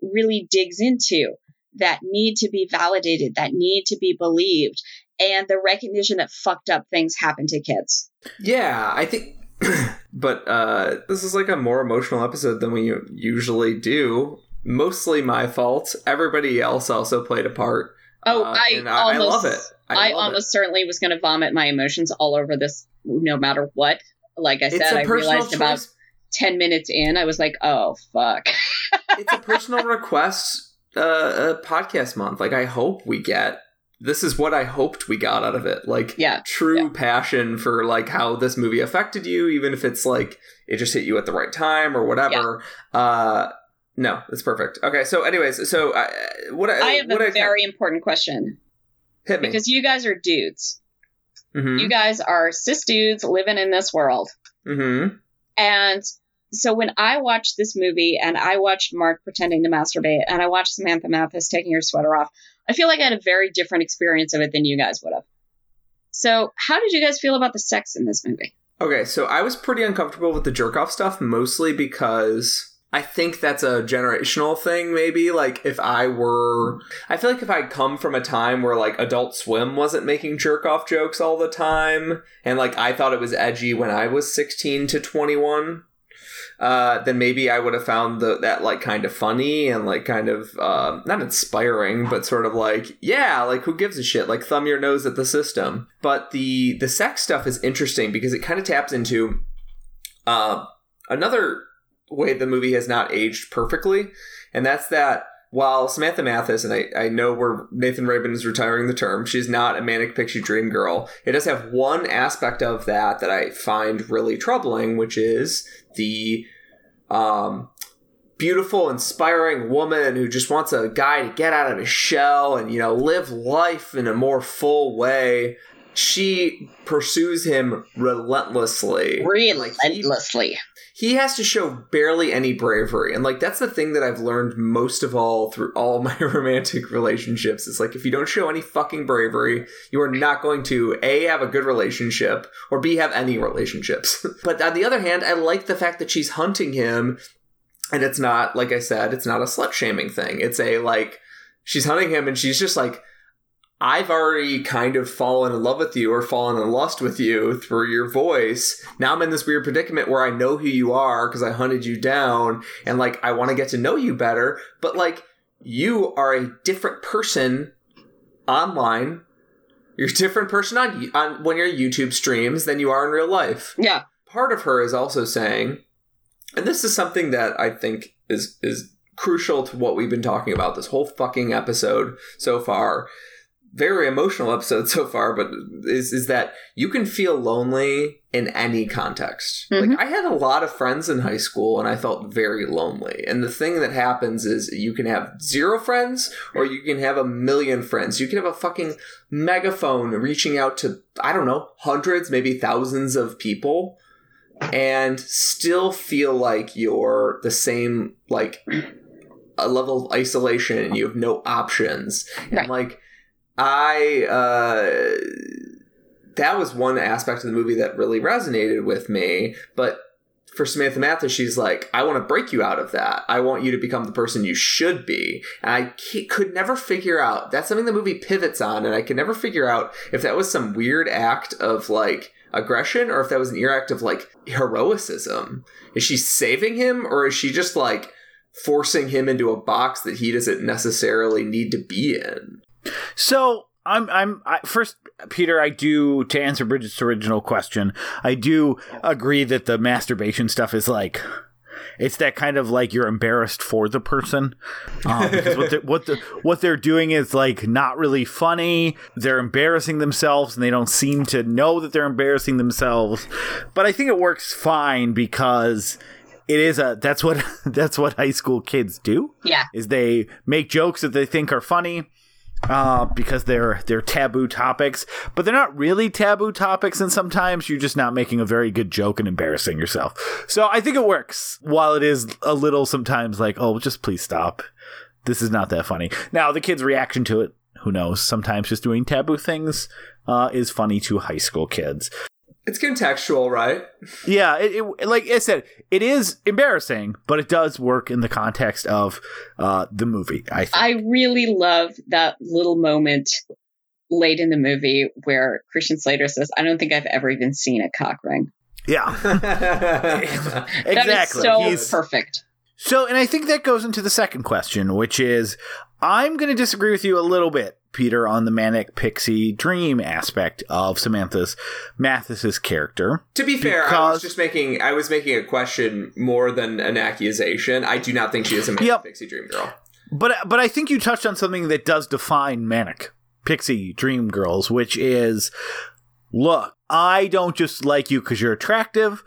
really digs into that need to be validated, that need to be believed, and the recognition that fucked up things happen to kids. Yeah, I think. but uh, this is like a more emotional episode than we usually do. Mostly my fault. Everybody else also played a part. Oh, Uh, I I, I almost, love it. I, love almost certainly was going to vomit my emotions all over this, no matter what. Like I it. said, I a I realized about 10 minutes in, I was like, oh, fuck. it's a personal request uh, uh, podcast month. Like I hope we get. This is what I hoped we got out of it. Like Yeah, true passion for like how this movie affected you, even if it's like it just hit you at the right time or whatever. Uh, no, it's perfect. Okay, so anyways, so uh, what I, I have what a I very important question hit me because you guys are dudes. Mhm. You guys are cis dudes living in this world. Mhm. And so when I watched this movie and I watched Mark pretending to masturbate and I watched Samantha Mathis taking her sweater off, I feel like I had a very different experience of it than you guys would have. So, how did you guys feel about the sex in this movie? Okay, so I was pretty uncomfortable with the jerk off stuff, mostly because I think that's a generational thing, maybe. Like, if I were. I feel like if I'd come from a time where, like, Adult Swim wasn't making jerk off jokes all the time, and, like, I thought it was edgy when I was 16 to 21. uh, then maybe I would have found the, that like kind of funny and like kind of uh, not inspiring, but sort of like yeah, like who gives a shit? Like thumb your nose at the system. But the the sex stuff is interesting because it kind of taps into uh, another way the movie has not aged perfectly, and that's that while Samantha Mathis, and I, I know where Nathan Rabin is retiring the term, she's not a manic pixie dream girl. It does have one aspect of that that I find really troubling, which is the um, beautiful, inspiring woman who just wants a guy to get out of his shell and, you know, live life in a more full way. She pursues him relentlessly. Like, he- Relentlessly. he has to show barely any bravery and like that's the thing that i've learned most of all through all my romantic relationships It's like if you don't show any fucking bravery you are not going to a have a good relationship or b have any relationships but on the other hand i like the fact that she's hunting him and it's not like i said it's not a slut shaming thing it's a like she's hunting him and she's just like I've already kind of fallen in love with you or fallen in lust with you through your voice. Now I'm in this weird predicament where I know who you are because I hunted you down and like I want to get to know you better, but like you are a different person online. You're a different person on, on when you're YouTube streams than you are in real life Yeah. part of her is also saying, and this is something that I think is is crucial to what we've been talking about this whole fucking episode so far. Very emotional episode so far, but is is that you can feel lonely in any context. Mhm. Like I had a lot of friends in high school and I felt very lonely. And the thing that happens is you can have zero friends or you can have a million friends. You can have a fucking megaphone reaching out to I don't know, hundreds, maybe thousands of people and still feel like you're the same like a level of isolation and you have no options. Right. And like I uh that was one aspect of the movie that really resonated with me, but for Samantha Mathis, she's like, I want to break you out of that. I want you to become the person you should be. And I could never figure out, that's something the movie pivots on, and I could never figure out if that was some weird act of like aggression or if that was an ear act of like heroicism. Is she saving him or is she just like forcing him into a box that he doesn't necessarily need to be in? So I'm I'm I, first, Peter. I do to answer Bridget's original question. I do agree that the masturbation stuff is like. It's that kind of like you're embarrassed for the person, um, because what they're, what the what they're doing is like not really funny. They're embarrassing themselves, and they don't seem to know that they're embarrassing themselves. But I think it works fine because it is a that's what that's what high school kids do Yeah. is they make jokes that they think are funny uh, because they're they're taboo topics, but they're not really taboo topics, and sometimes you're just not making a very good joke and embarrassing yourself. So I think it works, while it is a little sometimes like, oh, just please stop. This is not that funny. Now the kid's reaction to it, who knows? Sometimes just doing taboo things uh, is funny to high school kids. It's contextual, right? Yeah, it, it like I said, it is embarrassing, but it does work in the context of uh, the movie. I think. I really love that little moment late in the movie where Christian Slater says, I don't think I've ever even seen a cock ring. yeah, That is exactly. so He's- perfect. So, and I think that goes into the second question, which is I'm going to disagree with you a little bit, Peter, on the manic pixie dream aspect of Samantha's Mathis's character. To be fair, I was just making I was making a question more than an accusation. I do not think she is a manic Yep. pixie dream girl. But but I think you touched on something that does define manic pixie dream girls, which is look, I don't just like you because you're attractive,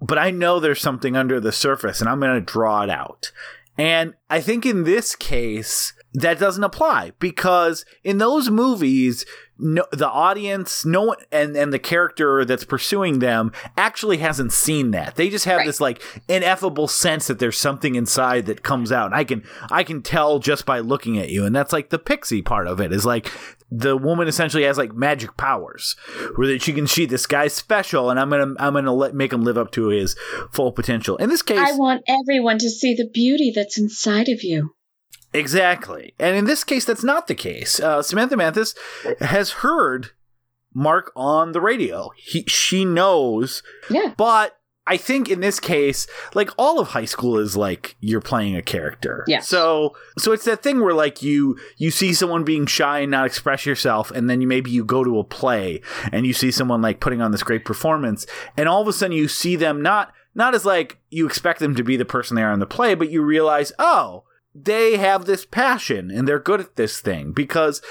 but I know there's something under the surface and I'm going to draw it out. And I think in this case, that doesn't apply because in those movies, no, the audience, no one, and, and the character that's pursuing them actually hasn't seen that. They just have Right. this like ineffable sense that there's something inside that comes out. I can, I can tell just by looking at you. And that's like the pixie part of it is like the woman essentially has like magic powers where that she can see this guy's special and I'm going to, I'm to let, make him live up to his full potential. In this case, I want everyone to see the beauty that's inside of you. Exactly. And in this case, that's not the case. Uh, Samantha Mathis has heard Mark on the radio. He, she knows, Yeah. but I think in this case, like all of high school is like you're playing a character. Yeah. So so it's that thing where like you you see someone being shy and not express yourself, and then you maybe you go to a play and you see someone like putting on this great performance, and all of a sudden you see them not not as like you expect them to be the person they are in the play, but you realize, oh, they have this passion and they're good at this thing because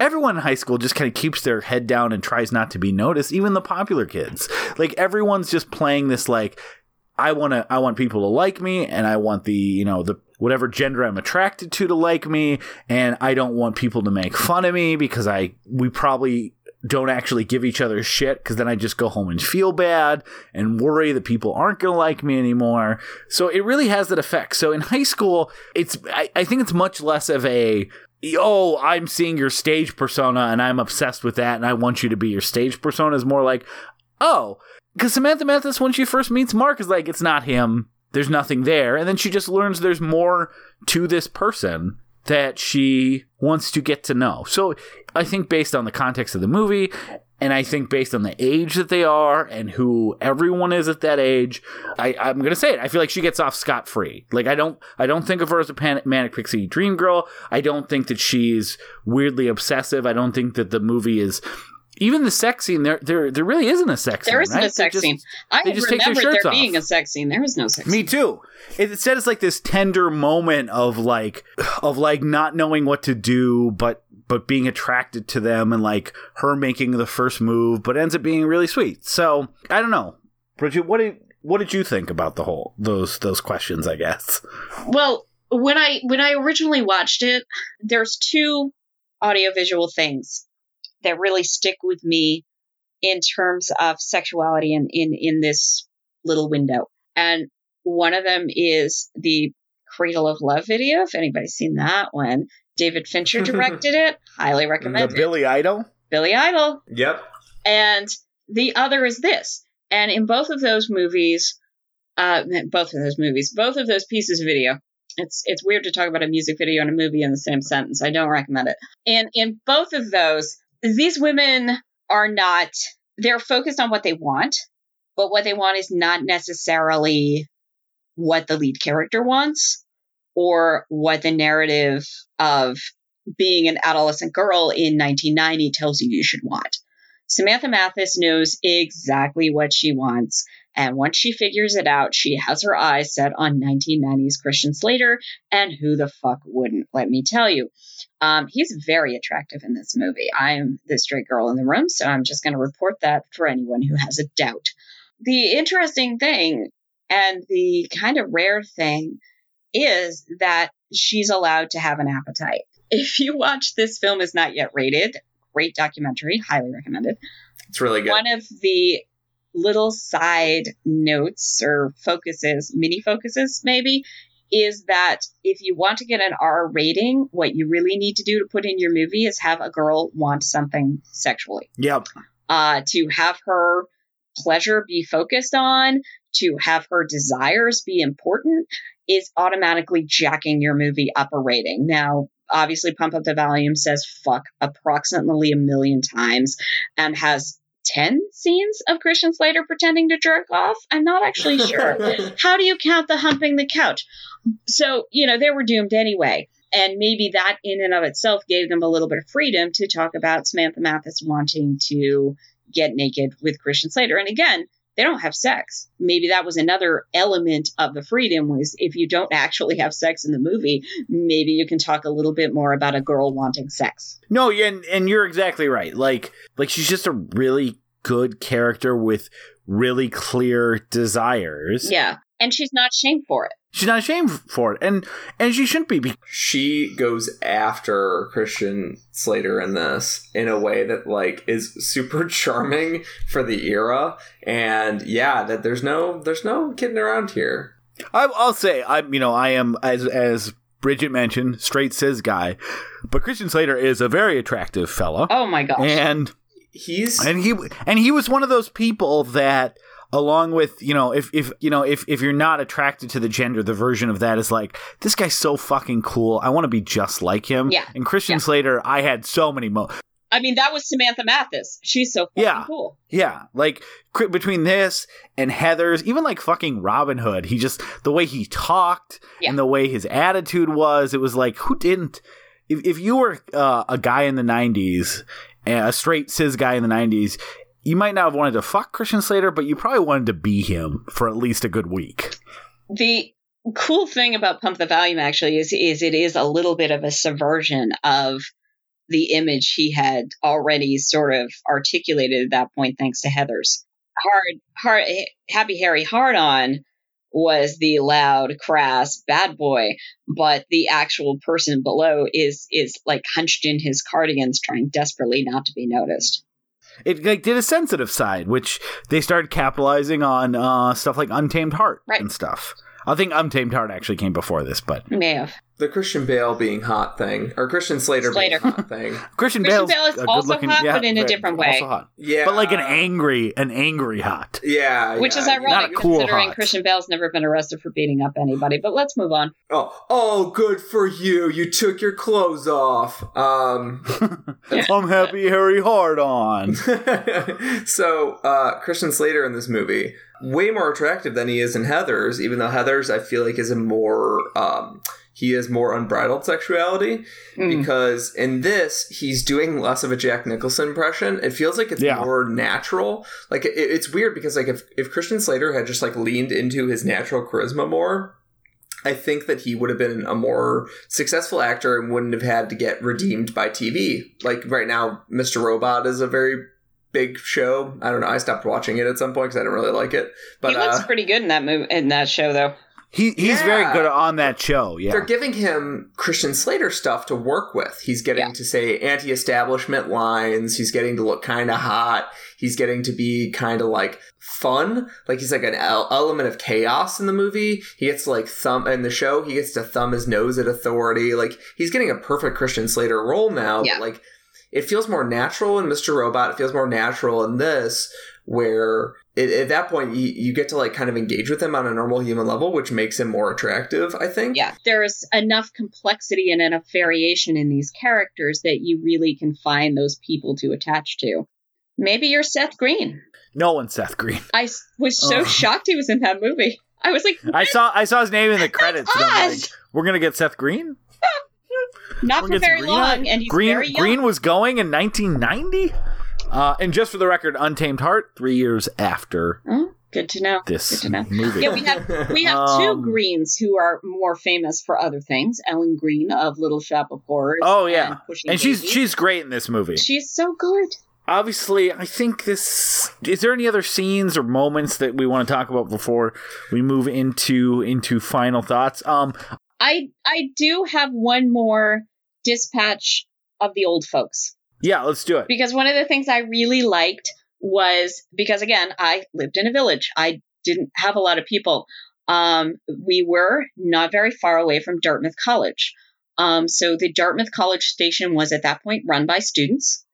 everyone in high school just kind of keeps their head down and tries not to be noticed even the popular kids. Like everyone's just playing this like i want to i want people to like me and i want the you know the whatever gender i'm attracted to to like me and i don't want people to make fun of me because i we probably don't actually give each other shit because then I just go home and feel bad and worry that people aren't going to like me anymore. So it really has that effect. So in high school, it's I, I think it's much less of a oh I'm seeing your stage persona and I'm obsessed with that and I want you to be your stage persona is more like oh because Samantha Mathis when she first meets Mark is like it's not him. There's nothing there, and then she just learns there's more to this person that she wants to get to know. So I think based on the context of the movie, and I think based on the age that they are and who everyone is at that age, I, I'm gonna say it. I feel like she gets off scot free. Like I don't, I don't think of her as a panic, manic pixie dream girl. I don't think that she's weirdly obsessive. I don't think that the movie is. Even the sex scene, there, there, there really isn't a sex scene. There isn't right? a sex just- scene. I they just take their remembered shirts there off. being a sex scene. There was no sex Me scene. too. It it said it's like this tender moment of like of like not knowing what to do, but but being attracted to them and like her making the first move, but ends up being really sweet. So I don't know, Bridget. What did what did you think about the whole those those questions? I guess. Well, when I when I originally watched it, there's two audiovisual things that really stick with me in terms of sexuality in in in this little window. And one of them is the Cradle of Love video. If anybody's seen that one, David Fincher directed it. Highly recommend the it. Billy Idol. Billy Idol. Yep. And the other is this. And in both of those movies, uh, both of those movies, both of those pieces of video, it's it's weird to talk about a music video and a movie in the same sentence. I don't recommend it. And in both of those, these women are not. They're focused on what they want, but what they want is not necessarily what the lead character wants or what the narrative of being an adolescent girl in 1990 tells you you should want. Samantha Mathis knows exactly what she wants. And once she figures it out, she has her eyes set on 1990s Christian Slater. And who the fuck wouldn't, let me tell you. Um, he's very attractive in this movie. I'm the straight girl in the room, so I'm just going to report that for anyone who has a doubt. The interesting thing and the kind of rare thing is that she's allowed to have an appetite. If you watch this film is not yet rated, great documentary, highly recommended. It's really good. One of the little side notes or focuses, mini focuses maybe, is that if you want to get an R rating, what you really need to do to put in your movie is have a girl want something sexually. Yep. Uh, to have her pleasure be focused on, to have her desires be important, is automatically jacking your movie up a rating. Now, obviously, Pump Up the Volume says fuck approximately a million times and has 10 scenes of Christian Slater pretending to jerk off. I'm not actually sure. How do you count the humping the couch? So, you know, they were doomed anyway. And maybe that in and of itself gave them a little bit of freedom to talk about Samantha Mathis wanting to get naked with Christian Slater. And again, they don't have sex. Maybe that was another element of the freedom was if you don't actually have sex in the movie, maybe you can talk a little bit more about a girl wanting sex. No, yeah, and, and you're exactly right. Like, like she's just a really good character with really clear desires. Yeah. And she's not shamed for it. She's not ashamed for it, and and she shouldn't be. be- she goes after Christian Slater in this in a way that like is super charming for the era and yeah that there's no there's no kidding around here I, I'll say, I'm you know, I am as as Bridget mentioned, straight cis guy, but Christian Slater is a very attractive fella, Oh my gosh. and he's and he and he was one of those people that along with you know if if you know if if you're not attracted to the gender the version of that is like this guy's so fucking cool i want to be just like him Yeah. and christian Yeah. slater i had so many mo I mean, that was Samantha Mathis. She's so fucking Yeah. cool. Yeah, like between this and Heathers, even like fucking Robin Hood, he just the way he talked Yeah. and the way his attitude was, it was like who didn't? If if you were uh, a guy in the '90s, a straight cis guy in the '90s, you might not have wanted to fuck Christian Slater, but you probably wanted to be him for at least a good week. The cool thing about Pump the Volume actually is is it is a little bit of a subversion of the image he had already sort of articulated at that point, thanks to Heathers. Hard, hard, Happy Harry Hard On was the loud, crass bad boy, but the actual person below is is like hunched in his cardigans, trying desperately not to be noticed. It like did a sensitive side, which they started capitalizing on uh, stuff like Untamed Heart Right. and stuff. I think Untamed Heart actually came before this, but May have. The Christian Bale being hot thing, or Christian Slater, Slater. being hot thing. Christian, Christian Bale's Bale is also good-looking- hot, yeah, but in a very- different way. Also hot. Yeah, but like an angry, an angry hot. Yeah, Which yeah, is ironic Not cool considering hot. Christian Bale's never been arrested for beating up anybody. But let's move on. Oh, oh, good for you. You took your clothes off. Um, I'm happy, Harry hard on. so uh, Christian Slater in this movie way more attractive than he is in Heathers. Even though Heathers, I feel like, is a more um, he has more unbridled sexuality Mm. because in this he's doing less of a Jack Nicholson impression. It feels like it's Yeah. more natural. Like it, it's weird because like if if Christian Slater had just like leaned into his natural charisma more. I think that he would have been a more successful actor and wouldn't have had to get redeemed by TV. Like right now, Mr. Robot is a very big show. I don't know. I stopped watching it at some point because I didn't really like it. But he looks uh, pretty good in that movie in that show, though. He he's Yeah. very good on that show. Yeah, they're giving him Christian Slater stuff to work with. He's getting Yeah. to say anti-establishment lines. He's getting to look kind of hot. He's getting to be kind of like fun. Like he's like an element of chaos in the movie. He gets to like thumb in the show. He gets to thumb his nose at authority. Like he's getting a perfect Christian Slater role now. Yeah. But like it feels more natural in Mr. Robot. It feels more natural in this, where it, at that point you, you get to like kind of engage with him on a normal human level, which makes him more attractive. I think. Yeah, there's enough complexity and enough variation in these characters that you really can find those people to attach to. Maybe you're Seth Green. no one Seth Green. i was so Oh. shocked he was in that movie. I was like, I saw I saw his name in the credits. and I'm like, we're gonna get Seth Green. not We're for gonna get some very Green long, on and he's Green very young. Green was going in 1990. Uh, and just for the record, Untamed Heart, three years after Oh, good to know. this Good to know. movie. Yeah, we have we have two Um, Greens who are more famous for other things. Ellen Greene of Little Shop of Horrors. Oh, yeah. and, and she's she's great in this movie. she's so good. Obviously, I think this. Is there any other scenes or moments that we want to talk about before we move into into final thoughts? Um, I I do have one more dispatch of the old folks. Yeah, let's do it. because one of the things I really liked was because again, I lived in a village. I didn't have a lot of people. Um, we were not very far away from Dartmouth College. Um, so the Dartmouth College station was at that point run by students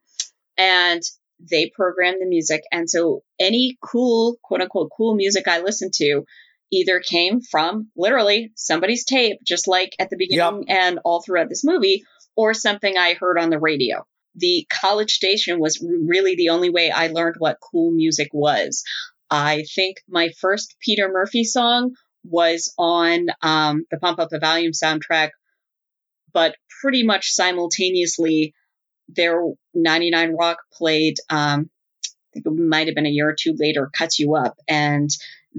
and they programmed the music. And so any cool, quote unquote, cool music I listened to either came from literally somebody's tape, just like at the beginning and all throughout this movie, or something I heard on the radio the college station was really the only way I learned what cool music was. I think my first Peter Murphy song was on um, the Pump Up the Volume soundtrack, but pretty much simultaneously, their 99 Rock played, um, I think it might have been a year or two later, Cuts You Up. And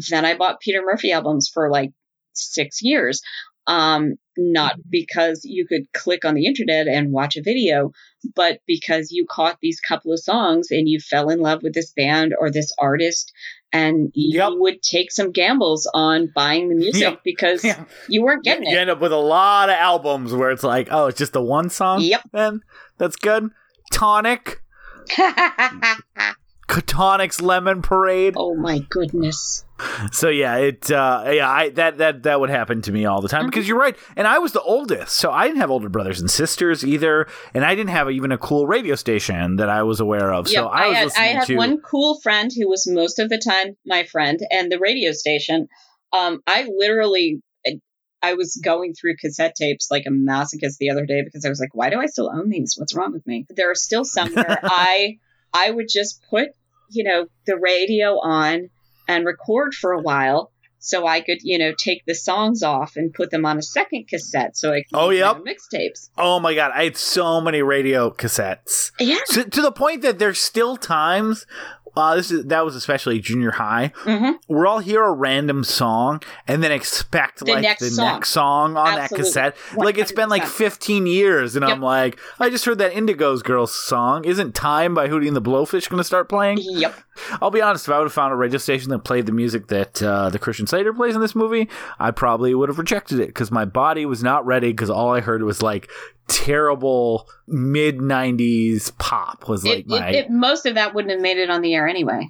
then I bought Peter Murphy albums for like six years. Um, not because you could click on the internet and watch a video, but because you caught these couple of songs and you fell in love with this band or this artist and you Yep. would take some gambles on buying the music Yep. because Yeah. you weren't getting You it. You end up with a lot of albums where it's like, oh, it's just the one song. Yep. Then that's good. Tonic, Tonic's Lemon Parade. oh my goodness. So yeah, it uh yeah, I that that that would happen to me all the time Mm-hmm. because you're right. And I was the oldest, so I didn't have older brothers and sisters either, and I didn't have even a cool radio station that I was aware of. Yep, so I was had, I had to one cool friend who was most of the time my friend, and the radio station. Um, I literally, I was going through cassette tapes like a masochist the other day because I was like, why do I still own these? What's wrong with me? There are still some where I I would just put, you know, the radio on and record for a while so I could, you know, take the songs off and put them on a second cassette so I could Oh, make yep. mixtapes. Oh my god, I had so many radio cassettes. Yeah. To, to the point that there's still times uh, this is that was especially junior high. hmm Where I'll hear a random song and then expect The like next the song. next song on Absolutely. that cassette. Like it's been like 15 years, and I'm like, I just heard that Indigo's Girls song. Isn't "Time" by Hootie and the Blowfish going to start playing? Yep. I'll be honest. If I would have found a radio station that played the music that uh, the Christian Slater plays in this movie, I probably would have rejected it because my body was not ready. Because all I heard was like terrible mid '90s pop. Was like It, my it, it, most of that wouldn't have made it on the air anyway.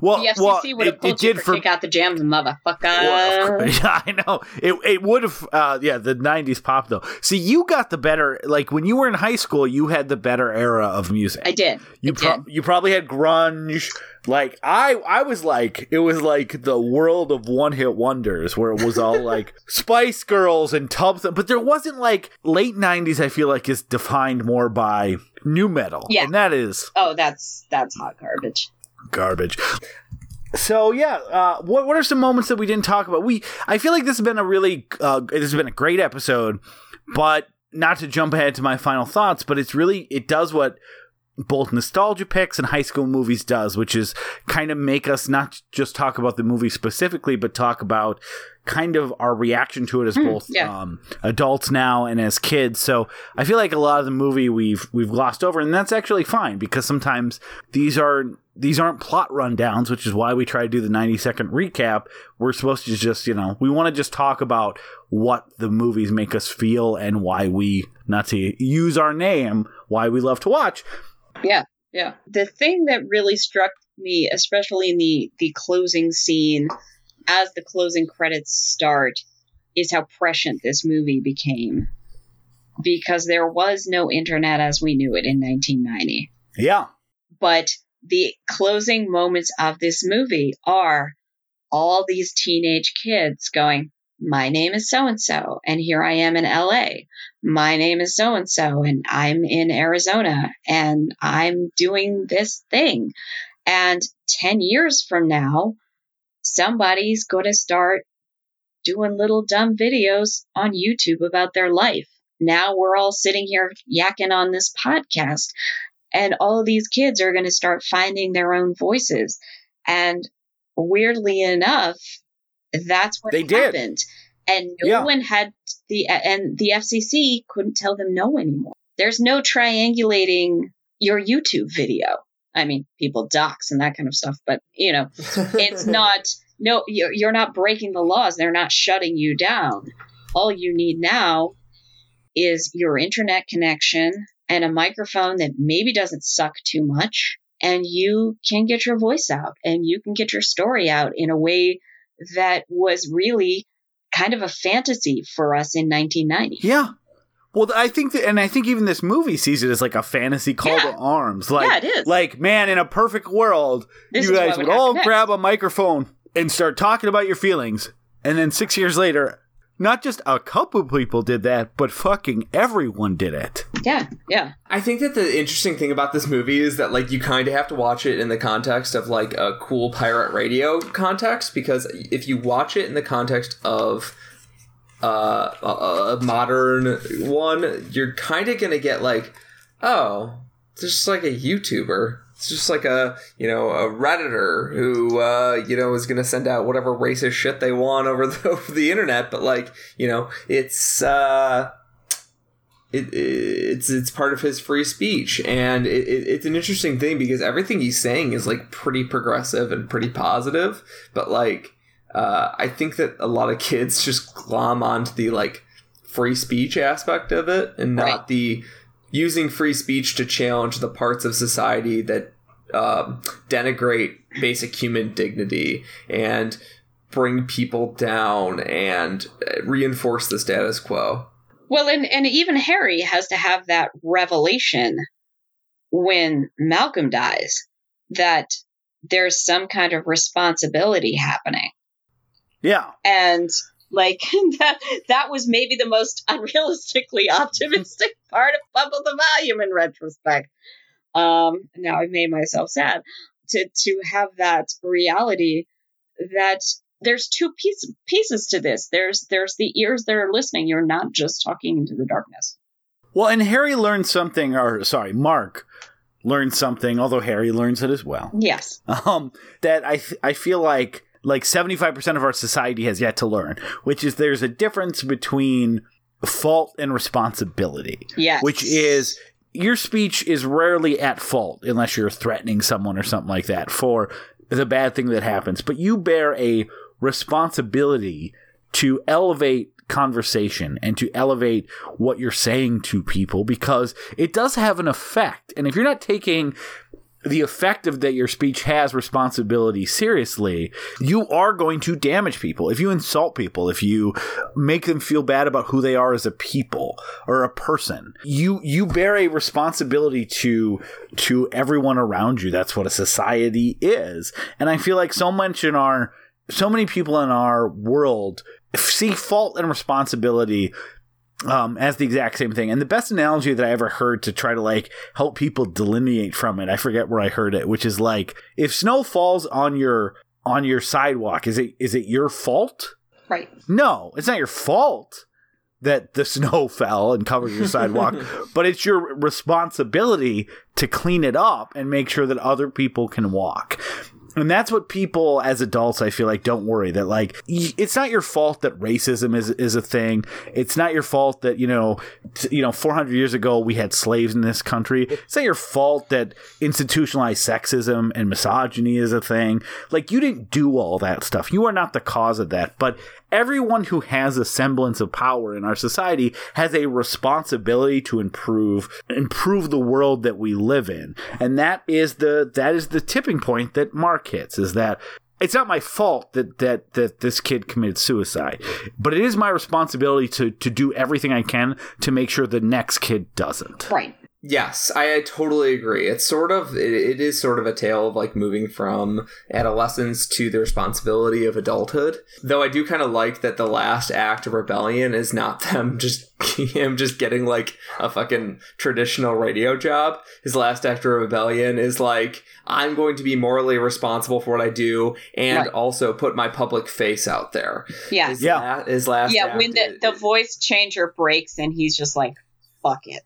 Well, The FCC well, would have it, pulled it you did for for out the jams, motherfucker. Well, yeah, I know. It it would have uh yeah, the 90s pop though. See, you got the better like when you were in high school, you had the better era of music. I did. you I pro- did. you probably had grunge. Like I I was like it was like the world of one-hit wonders where it was all like Spice Girls and Tubs but there wasn't like late 90s I feel like is defined more by nu metal. Yeah. And that is Oh, that's that's hot garbage. Garbage. So yeah, uh, what what are some moments that we didn't talk about? We I feel like this has been a really uh, this has been a great episode, but not to jump ahead to my final thoughts, but it's really it does what both nostalgia picks and high school movies does, which is kind of make us not just talk about the movie specifically, but talk about kind of our reaction to it as both yeah. um, adults now and as kids. So I feel like a lot of the movie we've we've glossed over, and that's actually fine because sometimes these are these aren't plot rundowns, which is why we try to do the ninety second recap. We're supposed to just you know we want to just talk about what the movies make us feel and why we not to use our name why we love to watch. Yeah, yeah. The thing that really struck me, especially in the the closing scene, as the closing credits start, is how prescient this movie became. Because there was no internet as we knew it in 1990. Yeah. But the closing moments of this movie are all these teenage kids going, My name is so and so, and here I am in LA. My name is so and so, and I'm in Arizona, and I'm doing this thing. And 10 years from now, somebody's going to start doing little dumb videos on YouTube about their life. Now we're all sitting here yakking on this podcast and all of these kids are going to start finding their own voices. And weirdly enough that's what They did. happened. And no Yeah. one had the and the FCC couldn't tell them no anymore. There's no triangulating your YouTube video. I mean people dox and that kind of stuff but you know it's not no you're, you're not breaking the laws. They're not shutting you down. All you need now is your internet connection and a microphone that maybe doesn't suck too much and you can get your voice out and you can get your story out in a way that was really kind of a fantasy for us in 1990 Yeah. Well, I think that, and I think even this movie sees it as like a fantasy call Yeah. to arms. Like, Yeah, it is. Like, man, in a perfect world, This you guys would all grab a microphone and start talking about your feelings. And then six years later, not just a couple people did that, but fucking everyone did it. yeah yeah I think that the interesting thing about this movie is that like you kind of have to watch it in the context of like a cool pirate radio context because if you watch it in the context of uh, a, a modern one, you're kind of gonna get like, oh, it's just like a YouTuber. It's just like a you know a redditor who uh, you know is gonna send out whatever racist shit they want over the over the internet, but like you know it's. uh it, it's it's part of his free speech and it, it, it's an interesting thing because everything he's saying is like pretty progressive and pretty positive but like uh, i think that a lot of kids just glom onto the like free speech aspect of it and not Right. the using free speech to challenge the parts of society that um, denigrate basic human dignity and bring people down and uh, reinforce the status quo Well, and, and even Harry has to have that revelation when Malcolm dies that there's some kind of responsibility happening. Yeah. And Like that that was maybe the most unrealistically optimistic part of Bubble the Volume in retrospect. Um now I've made myself sad to to have that reality that there's two piece, pieces to this. There's there's the ears that are listening. You're not just talking into the darkness. Well, and Harry learned something, or sorry, Mark learned something, although Harry learns it as well. Yes. Um, that I I feel like like 75% of our society has yet to learn, which is there's a difference between fault and responsibility. Yes. Which is your speech is rarely at fault unless you're threatening someone or something like that for the bad thing that happens, but you bear a responsibility to elevate conversation and to elevate what you're saying to people because it does have an effect. And if you're not taking the effect of that your speech has responsibility seriously, you are going to damage people. If you insult people, if you make them feel bad about who they are as a people or a person, you you bear a responsibility to to everyone around you. That's what a society is. And I feel like so much in our so many people in our world see fault and responsibility um, as the exact same thing. And the best analogy that I ever heard to try to like help people delineate from it, I forget where I heard it, which is like if snow falls on your on your sidewalk, is it is it your fault? Right. No, it's not your fault that the snow fell and covered your sidewalk, but it's your responsibility to clean it up and make sure that other people can walk. And that's what people as adults, I feel like, don't worry that like it's not your fault that racism is is a thing. It's not your fault that you know, t- you know, 400 years ago we had slaves in this country. It's not your fault that institutionalized sexism and misogyny is a thing. Like you didn't do all that stuff. You are not the cause of that. But everyone who has a semblance of power in our society has a responsibility to improve improve the world that we live in and that is the that is the tipping point that mark hits is that it's not my fault that that that this kid committed suicide but it is my responsibility to to do everything i can to make sure the next kid doesn't Right. Yes, I, I totally agree. It's sort of it, it is sort of a tale of like moving from adolescence to the responsibility of adulthood. Though I do kind of like that the last act of rebellion is not them just him just getting like a fucking traditional radio job. His last act of rebellion is like I'm going to be morally responsible for what I do and Right. also put my public face out there. Yeah. His Yeah. la- his last yeah, act when the, is- the voice changer breaks and he's just like, fuck it.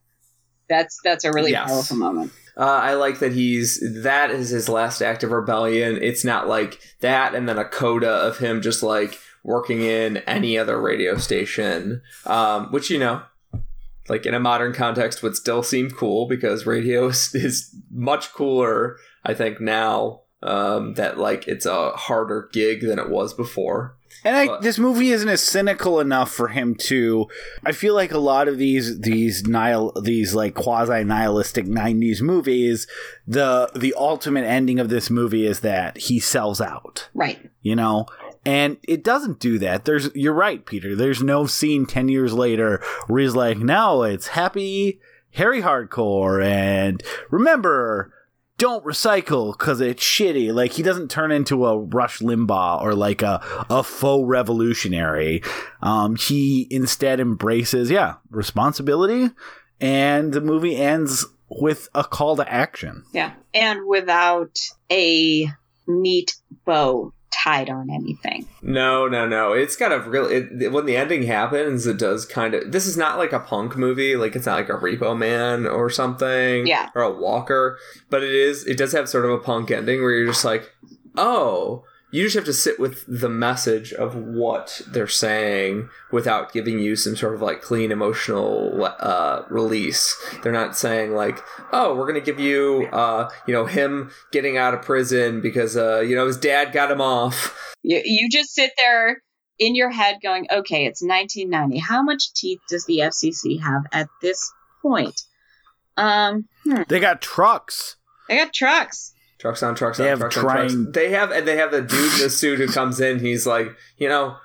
That's that's a really Yes. powerful moment. Uh, I like that he's that is his last act of rebellion. It's not like that and then a coda of him just like working in any other radio station, um, which you know, like in a modern context would still seem cool because radio is, is much cooler. I think now um, that like it's a harder gig than it was before. And I, But- this movie isn't as cynical enough for him to. I feel like a lot of these these nihil these like quasi nihilistic '90s movies, the the ultimate ending of this movie is that he sells out. Right. You know, and it doesn't do that. There's you're right, Peter. There's no scene ten years later where he's like, "Now it's happy Harry hardcore," and remember. Don't recycle because it's shitty. Like he doesn't turn into a Rush Limbaugh or like a a faux revolutionary. Um, he instead embraces, yeah, responsibility, and the movie ends with a call to action. Yeah. And without a neat bow tied on anything. No, no, no. It's kind of real. It, when the ending happens, it does kind of. This is not like a punk movie. Like it's not like a Repo Man or something. Yeah. Or a Walker. But it is. It does have sort of a punk ending where you're just like, oh, you just have to sit with the message of what they're saying without giving you some sort of like clean emotional uh, release. They're not saying like, oh, we're gonna give you, uh, you know, him getting out of prison because, uh, you know, his dad got him off. You, you just sit there in your head going, okay, it's 1990. How much teeth does the FCC have at this point? Um, hmm, They got trucks. they got trucks. Trucks on trucks They on have trucks trying- on trucks. They have and they have the dude in the suit who comes in. He's like, you know,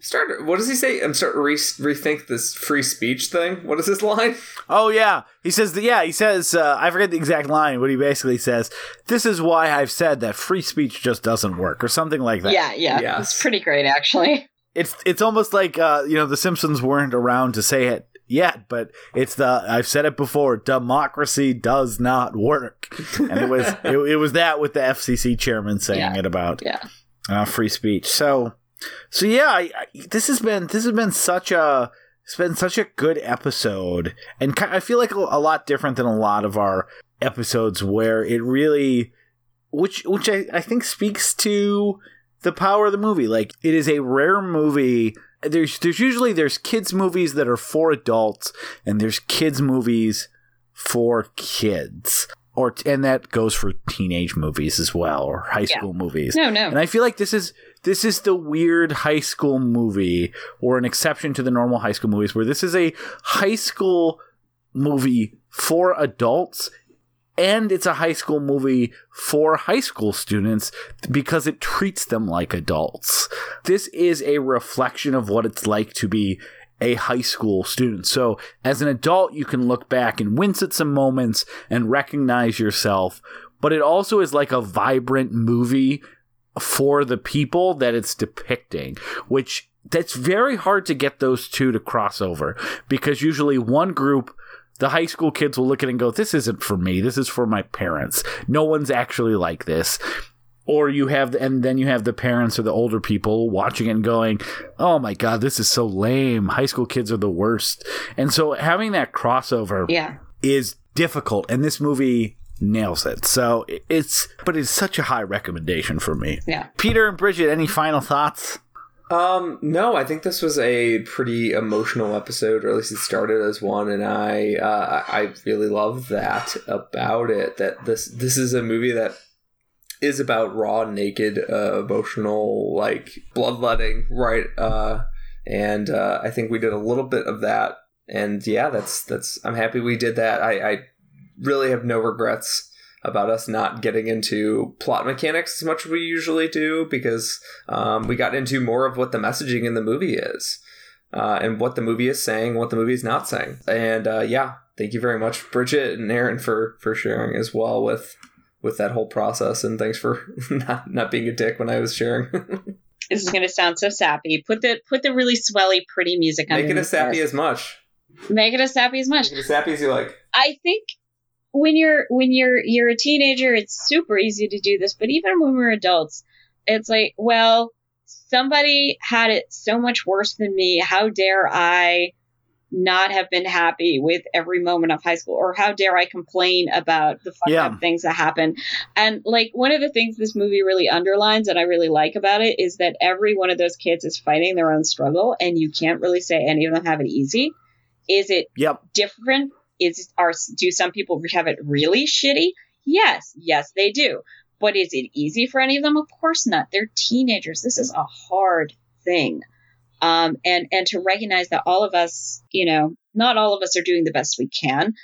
start. What does he say? I'm starting to re- rethink this free speech thing. What is this line? Oh yeah, he says that. Yeah, he says. Uh, I forget the exact line, but he basically says, "This is why I've said that free speech just doesn't work," or something like that. Yeah, yeah. Yes. It's pretty great, actually. it's it's almost like uh, you know the Simpsons weren't around to say it yet, but it's the I've said it before. Democracy does not work, and it was it, it was that with the FCC chairman saying Yeah. it about Yeah. uh, free speech. So, so yeah, I, I, this has been this has been such a it's been such a good episode, and ki- I feel like a, a lot different than a lot of our episodes where it really, which which I, I think speaks to the power of the movie. Like it is a rare movie. There's there's usually there's kids movies that are for adults, and there's kids movies for kids. Or, and that goes for teenage movies as well, or high Yeah. school movies. No, no. And I feel like this is this is the weird high school movie or an exception to the normal high school movies where this is a high school movie for adults and it's a high school movie for high school students because it treats them like adults. This is a reflection of what it's like to be a high school student. So, as an adult, you can look back and wince at some moments and recognize yourself, but it also is like a vibrant movie for the people that it's depicting, which that's very hard to get those two to cross over because usually one group the high school kids will look at it and go, This isn't for me. This is for my parents. No one's actually like this. Or you have, and then you have the parents or the older people watching it and going, Oh my God, this is so lame. High school kids are the worst. And so having that crossover yeah. is difficult. And this movie nails it. So it's, but it's such a high recommendation for me. Yeah. Peter and Bridget, any final thoughts? Um, no, I think this was a pretty emotional episode, or at least it started as one, and I uh, I really love that about it. That this this is a movie that is about raw, naked, uh, emotional, like bloodletting, right? Uh, and uh, I think we did a little bit of that, and yeah, that's that's. I'm happy we did that. I, I really have no regrets about us not getting into plot mechanics as much as we usually do because um, we got into more of what the messaging in the movie is uh, and what the movie is saying, what the movie is not saying. And uh, yeah, thank you very much, Bridget and Aaron, for for sharing as well with with that whole process. And thanks for not not being a dick when I was sharing. This is going to sound so sappy. Put the put the really swelly, pretty music on. Make it as sappy as much. Make it as sappy as much. Make it as sappy as you like. I think when you're when you're you're a teenager, it's super easy to do this. But even when we're adults, it's like, well, somebody had it so much worse than me. How dare I not have been happy with every moment of high school, or how dare I complain about the fucked Yeah. up things that happen? And like one of the things this movie really underlines, and I really like about it, is that every one of those kids is fighting their own struggle, and you can't really say any of them have it easy. Is it Yep. different? Is are do some people have it really shitty? Yes, yes they do. But is it easy for any of them? Of course not. They're teenagers. This is a hard thing. Um, and and to recognize that all of us, you know, not all of us are doing the best we can,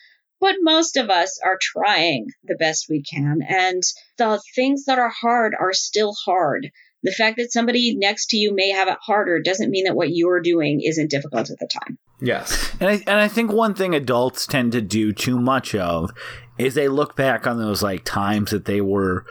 but most of us are trying the best we can. And the things that are hard are still hard. The fact that somebody next to you may have it harder doesn't mean that what you're doing isn't difficult at the time. Yes. And I, and I think one thing adults tend to do too much of is they look back on those like times that they were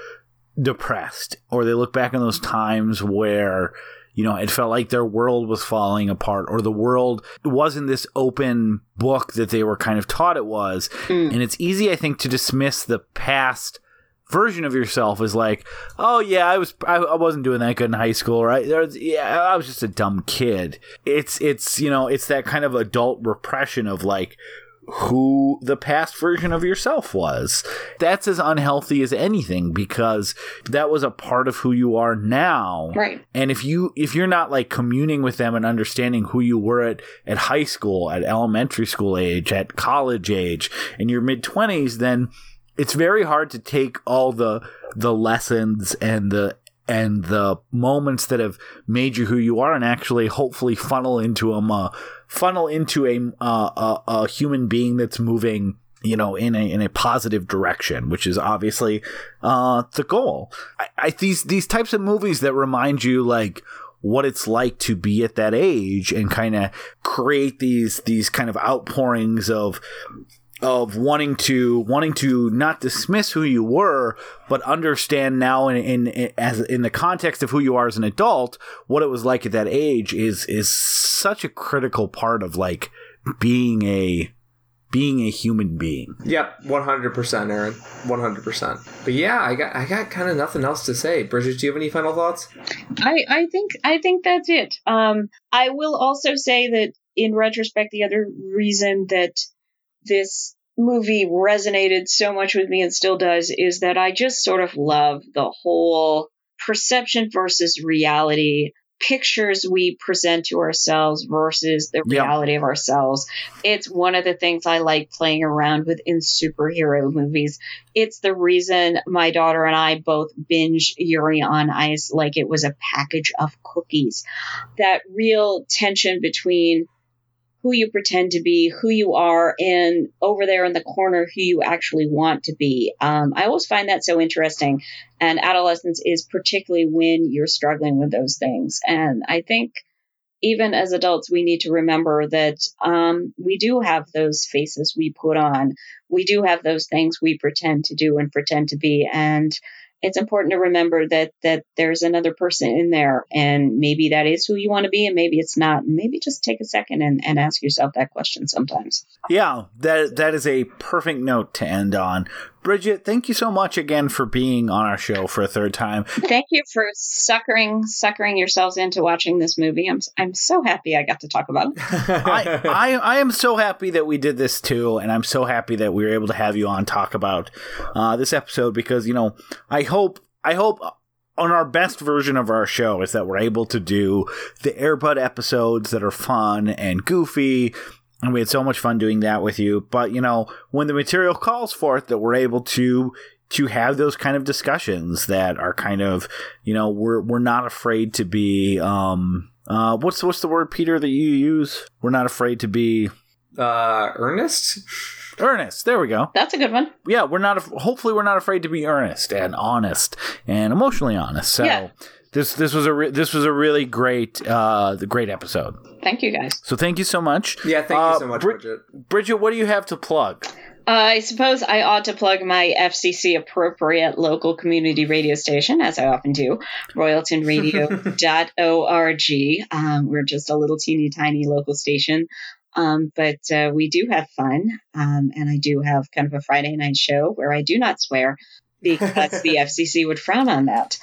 depressed or they look back on those times where you know it felt like their world was falling apart or the world wasn't this open book that they were kind of taught it was Mm. and it's easy i think to dismiss the past version of yourself is like oh yeah i was i, I wasn't doing that good in high school right yeah i was just a dumb kid it's it's you know it's that kind of adult repression of like who the past version of yourself was. That's as unhealthy as anything because that was a part of who you are now. Right. And if you if you're not like communing with them and understanding who you were at at high school, at elementary school age, at college age, in your mid 20s, then it's very hard to take all the the lessons and the and the moments that have made you who you are and actually hopefully funnel into them uh, funnel into a, uh, a a human being that's moving you know in a in a positive direction which is obviously uh the goal. I, I these these types of movies that remind you like what it's like to be at that age and kind of create these these kind of outpourings of of wanting to wanting to not dismiss who you were, but understand now in, in, in as in the context of who you are as an adult, what it was like at that age is is such a critical part of like being a being a human being. Yep, one hundred percent, Aaron, one hundred percent. But yeah, I got I got kind of nothing else to say. Bridget, do you have any final thoughts? I, I think I think that's it. Um, I will also say that in retrospect, the other reason that this movie resonated so much with me and still does is that I just sort of love the whole perception versus reality pictures we present to ourselves versus the reality of ourselves. It's one of the things I like playing around with in superhero movies. It's the reason my daughter and I both binge Yuri on Ice like it was a package of cookies. That real tension between who you pretend to be, who you are, and over there in the corner, who you actually want to be. Um, I always find that so interesting. And adolescence is particularly when you're struggling with those things. And I think even as adults, we need to remember that um, we do have those faces we put on. We do have those things we pretend to do and pretend to be. And it's important to remember that that there's another person in there and maybe that is who you want to be and maybe it's not maybe just take a second and, and ask yourself that question sometimes Yeah, that that is a perfect note to end on. Bridget, thank you so much again for being on our show for a third time. thank you for suckering suckering yourselves into watching this movie i'm i'm so happy i got to talk about it I, I I am so happy that we did this too, and I'm so happy that we were able to have you on talk about uh, this episode because you know I hope I hope on our best version of our show is that we're able to do the Airbud episodes that are fun and goofy. And we had so much fun doing that with you. But you know, when the material calls for it, that we're able to to have those kind of discussions that are kind of you know we're we're not afraid to be um uh what's what's the word Peter that you use we're not afraid to be uh, Ernest. earnest there we go that's a good one yeah we're not af- hopefully we're not afraid to be earnest and honest and emotionally honest so Yeah. This this was a re- this was a really great uh the great episode thank you guys so thank you so much Yeah, thank Uh, you so much, Brid- Bridget. Bridget what do you have to plug Uh, I suppose I ought to plug my FCC appropriate local community radio station, as I often do, royaltonradio.org. Um, we're just a little teeny tiny local station, um, but uh, we do have fun. Um, and I do have kind of a Friday night show where I do not swear because the FCC would frown on that.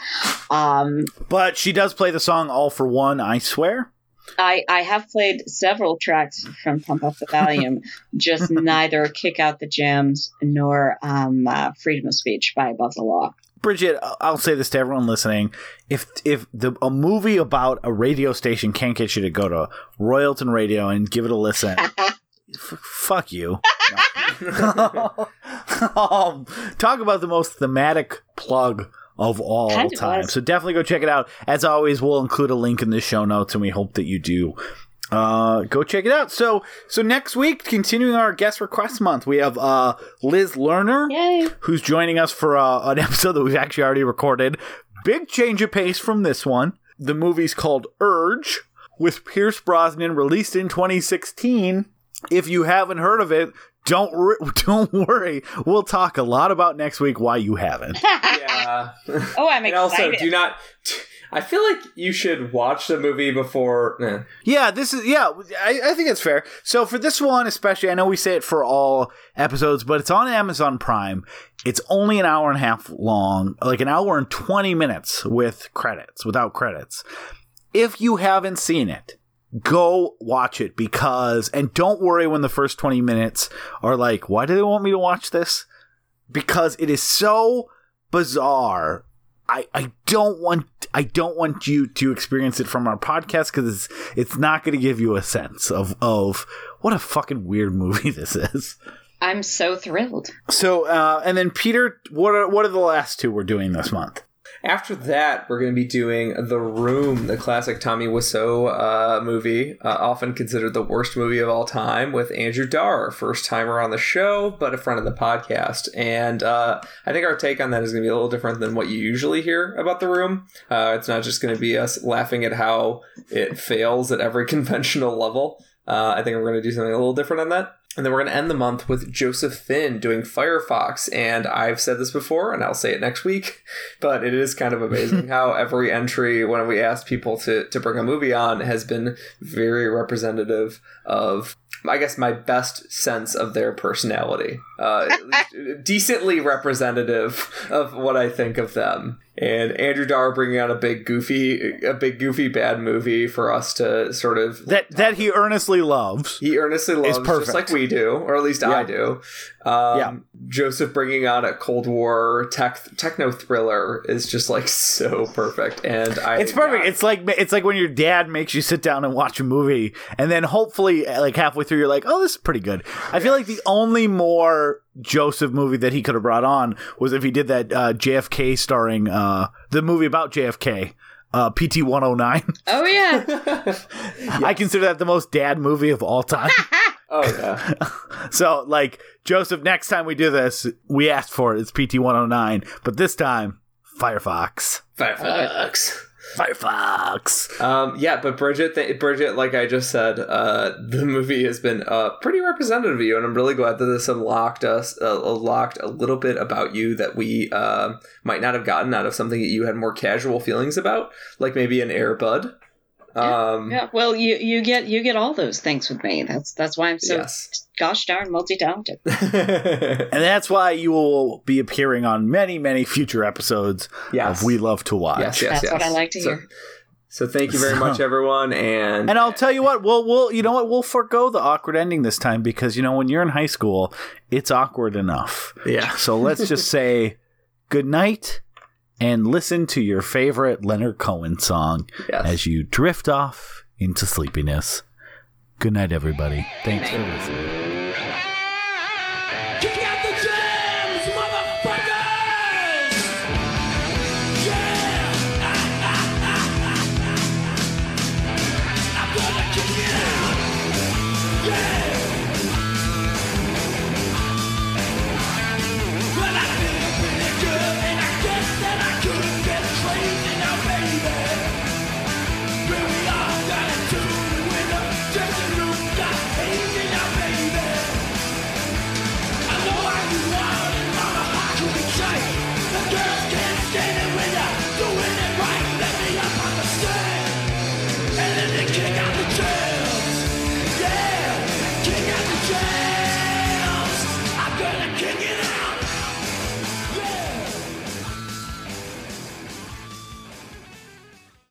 Um, but she does play the song all for one i swear I, I have played several tracks from Pump Up the Volume, just neither Kick Out the Jams nor um, uh, Freedom of Speech by Above the Law. Bridget, I- I'll say this to everyone listening: if if the a movie about a radio station can't get you to go to Royalton Radio and give it a listen, f- fuck you. Um, talk about the most thematic plug of all Kind time. was. So definitely go check it out. As always, we'll include a link in the show notes, and we hope that you do. Uh, go check it out. So, so next week, continuing our guest request month, we have uh Liz Lerner Yay! who's joining us for uh, an episode that we've actually already recorded. Big change of pace from this one. The movie's called Urge with Pierce Brosnan, released in 2016. If you haven't heard of it, don't wor- don't worry. We'll talk a lot about next week why you haven't. Yeah. Oh, I'm and also, do not. I feel like you should watch the movie before. eh. Yeah, this is yeah. I, I think it's fair. So for this one, especially, I know we say it for all episodes, but it's on Amazon Prime. It's only an hour and a half long, like an hour and twenty minutes with credits, without credits. If you haven't seen it, go watch it because, and don't worry when the first twenty minutes are like, why do they want me to watch this? Because it is so bizarre I, I don't want I don't want you to experience it from our podcast because it's it's not going to give you a sense of of what a fucking weird movie this is. I'm so thrilled. So uh, and then Peter, what are what are the last two we're doing this month? After that, we're going to be doing The Room, the classic Tommy Wiseau uh, movie, uh, often considered the worst movie of all time, with Andrew Darr, first timer on the show, but a friend of the podcast. And uh, I think our take on that is going to be a little different than what you usually hear about The Room. Uh, it's not just going to be us laughing at how it fails at every conventional level. Uh, I think we're going to do something a little different on that. And then we're going to end the month with Joseph Finn doing Firefox. And I've said this before, and I'll say it next week, but it is kind of amazing how every entry, when we ask people to, to bring a movie on, has been very representative of I guess my best sense of their personality, uh, decently representative of what I think of them. And Andrew Dar bringing out a big goofy, a big goofy bad movie for us to sort of that that he earnestly loves. He earnestly loves, perfect. just like we do, or at least I do. Um, Yeah. Joseph bringing out a Cold War tech techno thriller is just like so perfect, and I It's perfect. It's like it's like when your dad makes you sit down and watch a movie, and then hopefully, like halfway through, you're like, "Oh, this is pretty good." I feel like the only more Joseph movie that he could have brought on was if he did that uh, JFK starring uh, the movie about JFK, uh, PT 109. Oh yeah. I consider that the most dad movie of all time. oh yeah, so, like Joseph, next time we do this, we asked for it. It's PT 109, but this time, Firefox. Firefox. Firefox. Um, yeah, but Bridget, th- Bridget, like I just said, uh, the movie has been uh, pretty representative of you, and I'm really glad that this unlocked us, uh, unlocked a little bit about you that we uh, might not have gotten out of something that you had more casual feelings about, like maybe an Airbud. Um, yeah. Well, you you get you get all those things with me. That's that's why I'm so Yes. gosh darn multi talented. And that's why you will be appearing on many, many future episodes Yes. of We Love to Watch. yes, yes, That's yes. what I like to So- hear. So thank you very much, everyone, and And I'll tell you what, we'll we'll you know what, we'll forego the awkward ending this time because you know when you're in high school, it's awkward enough. yeah, So let's just say good night and listen to your favorite Leonard Cohen song yes. as you drift off into sleepiness. Good night, everybody. Thanks for listening.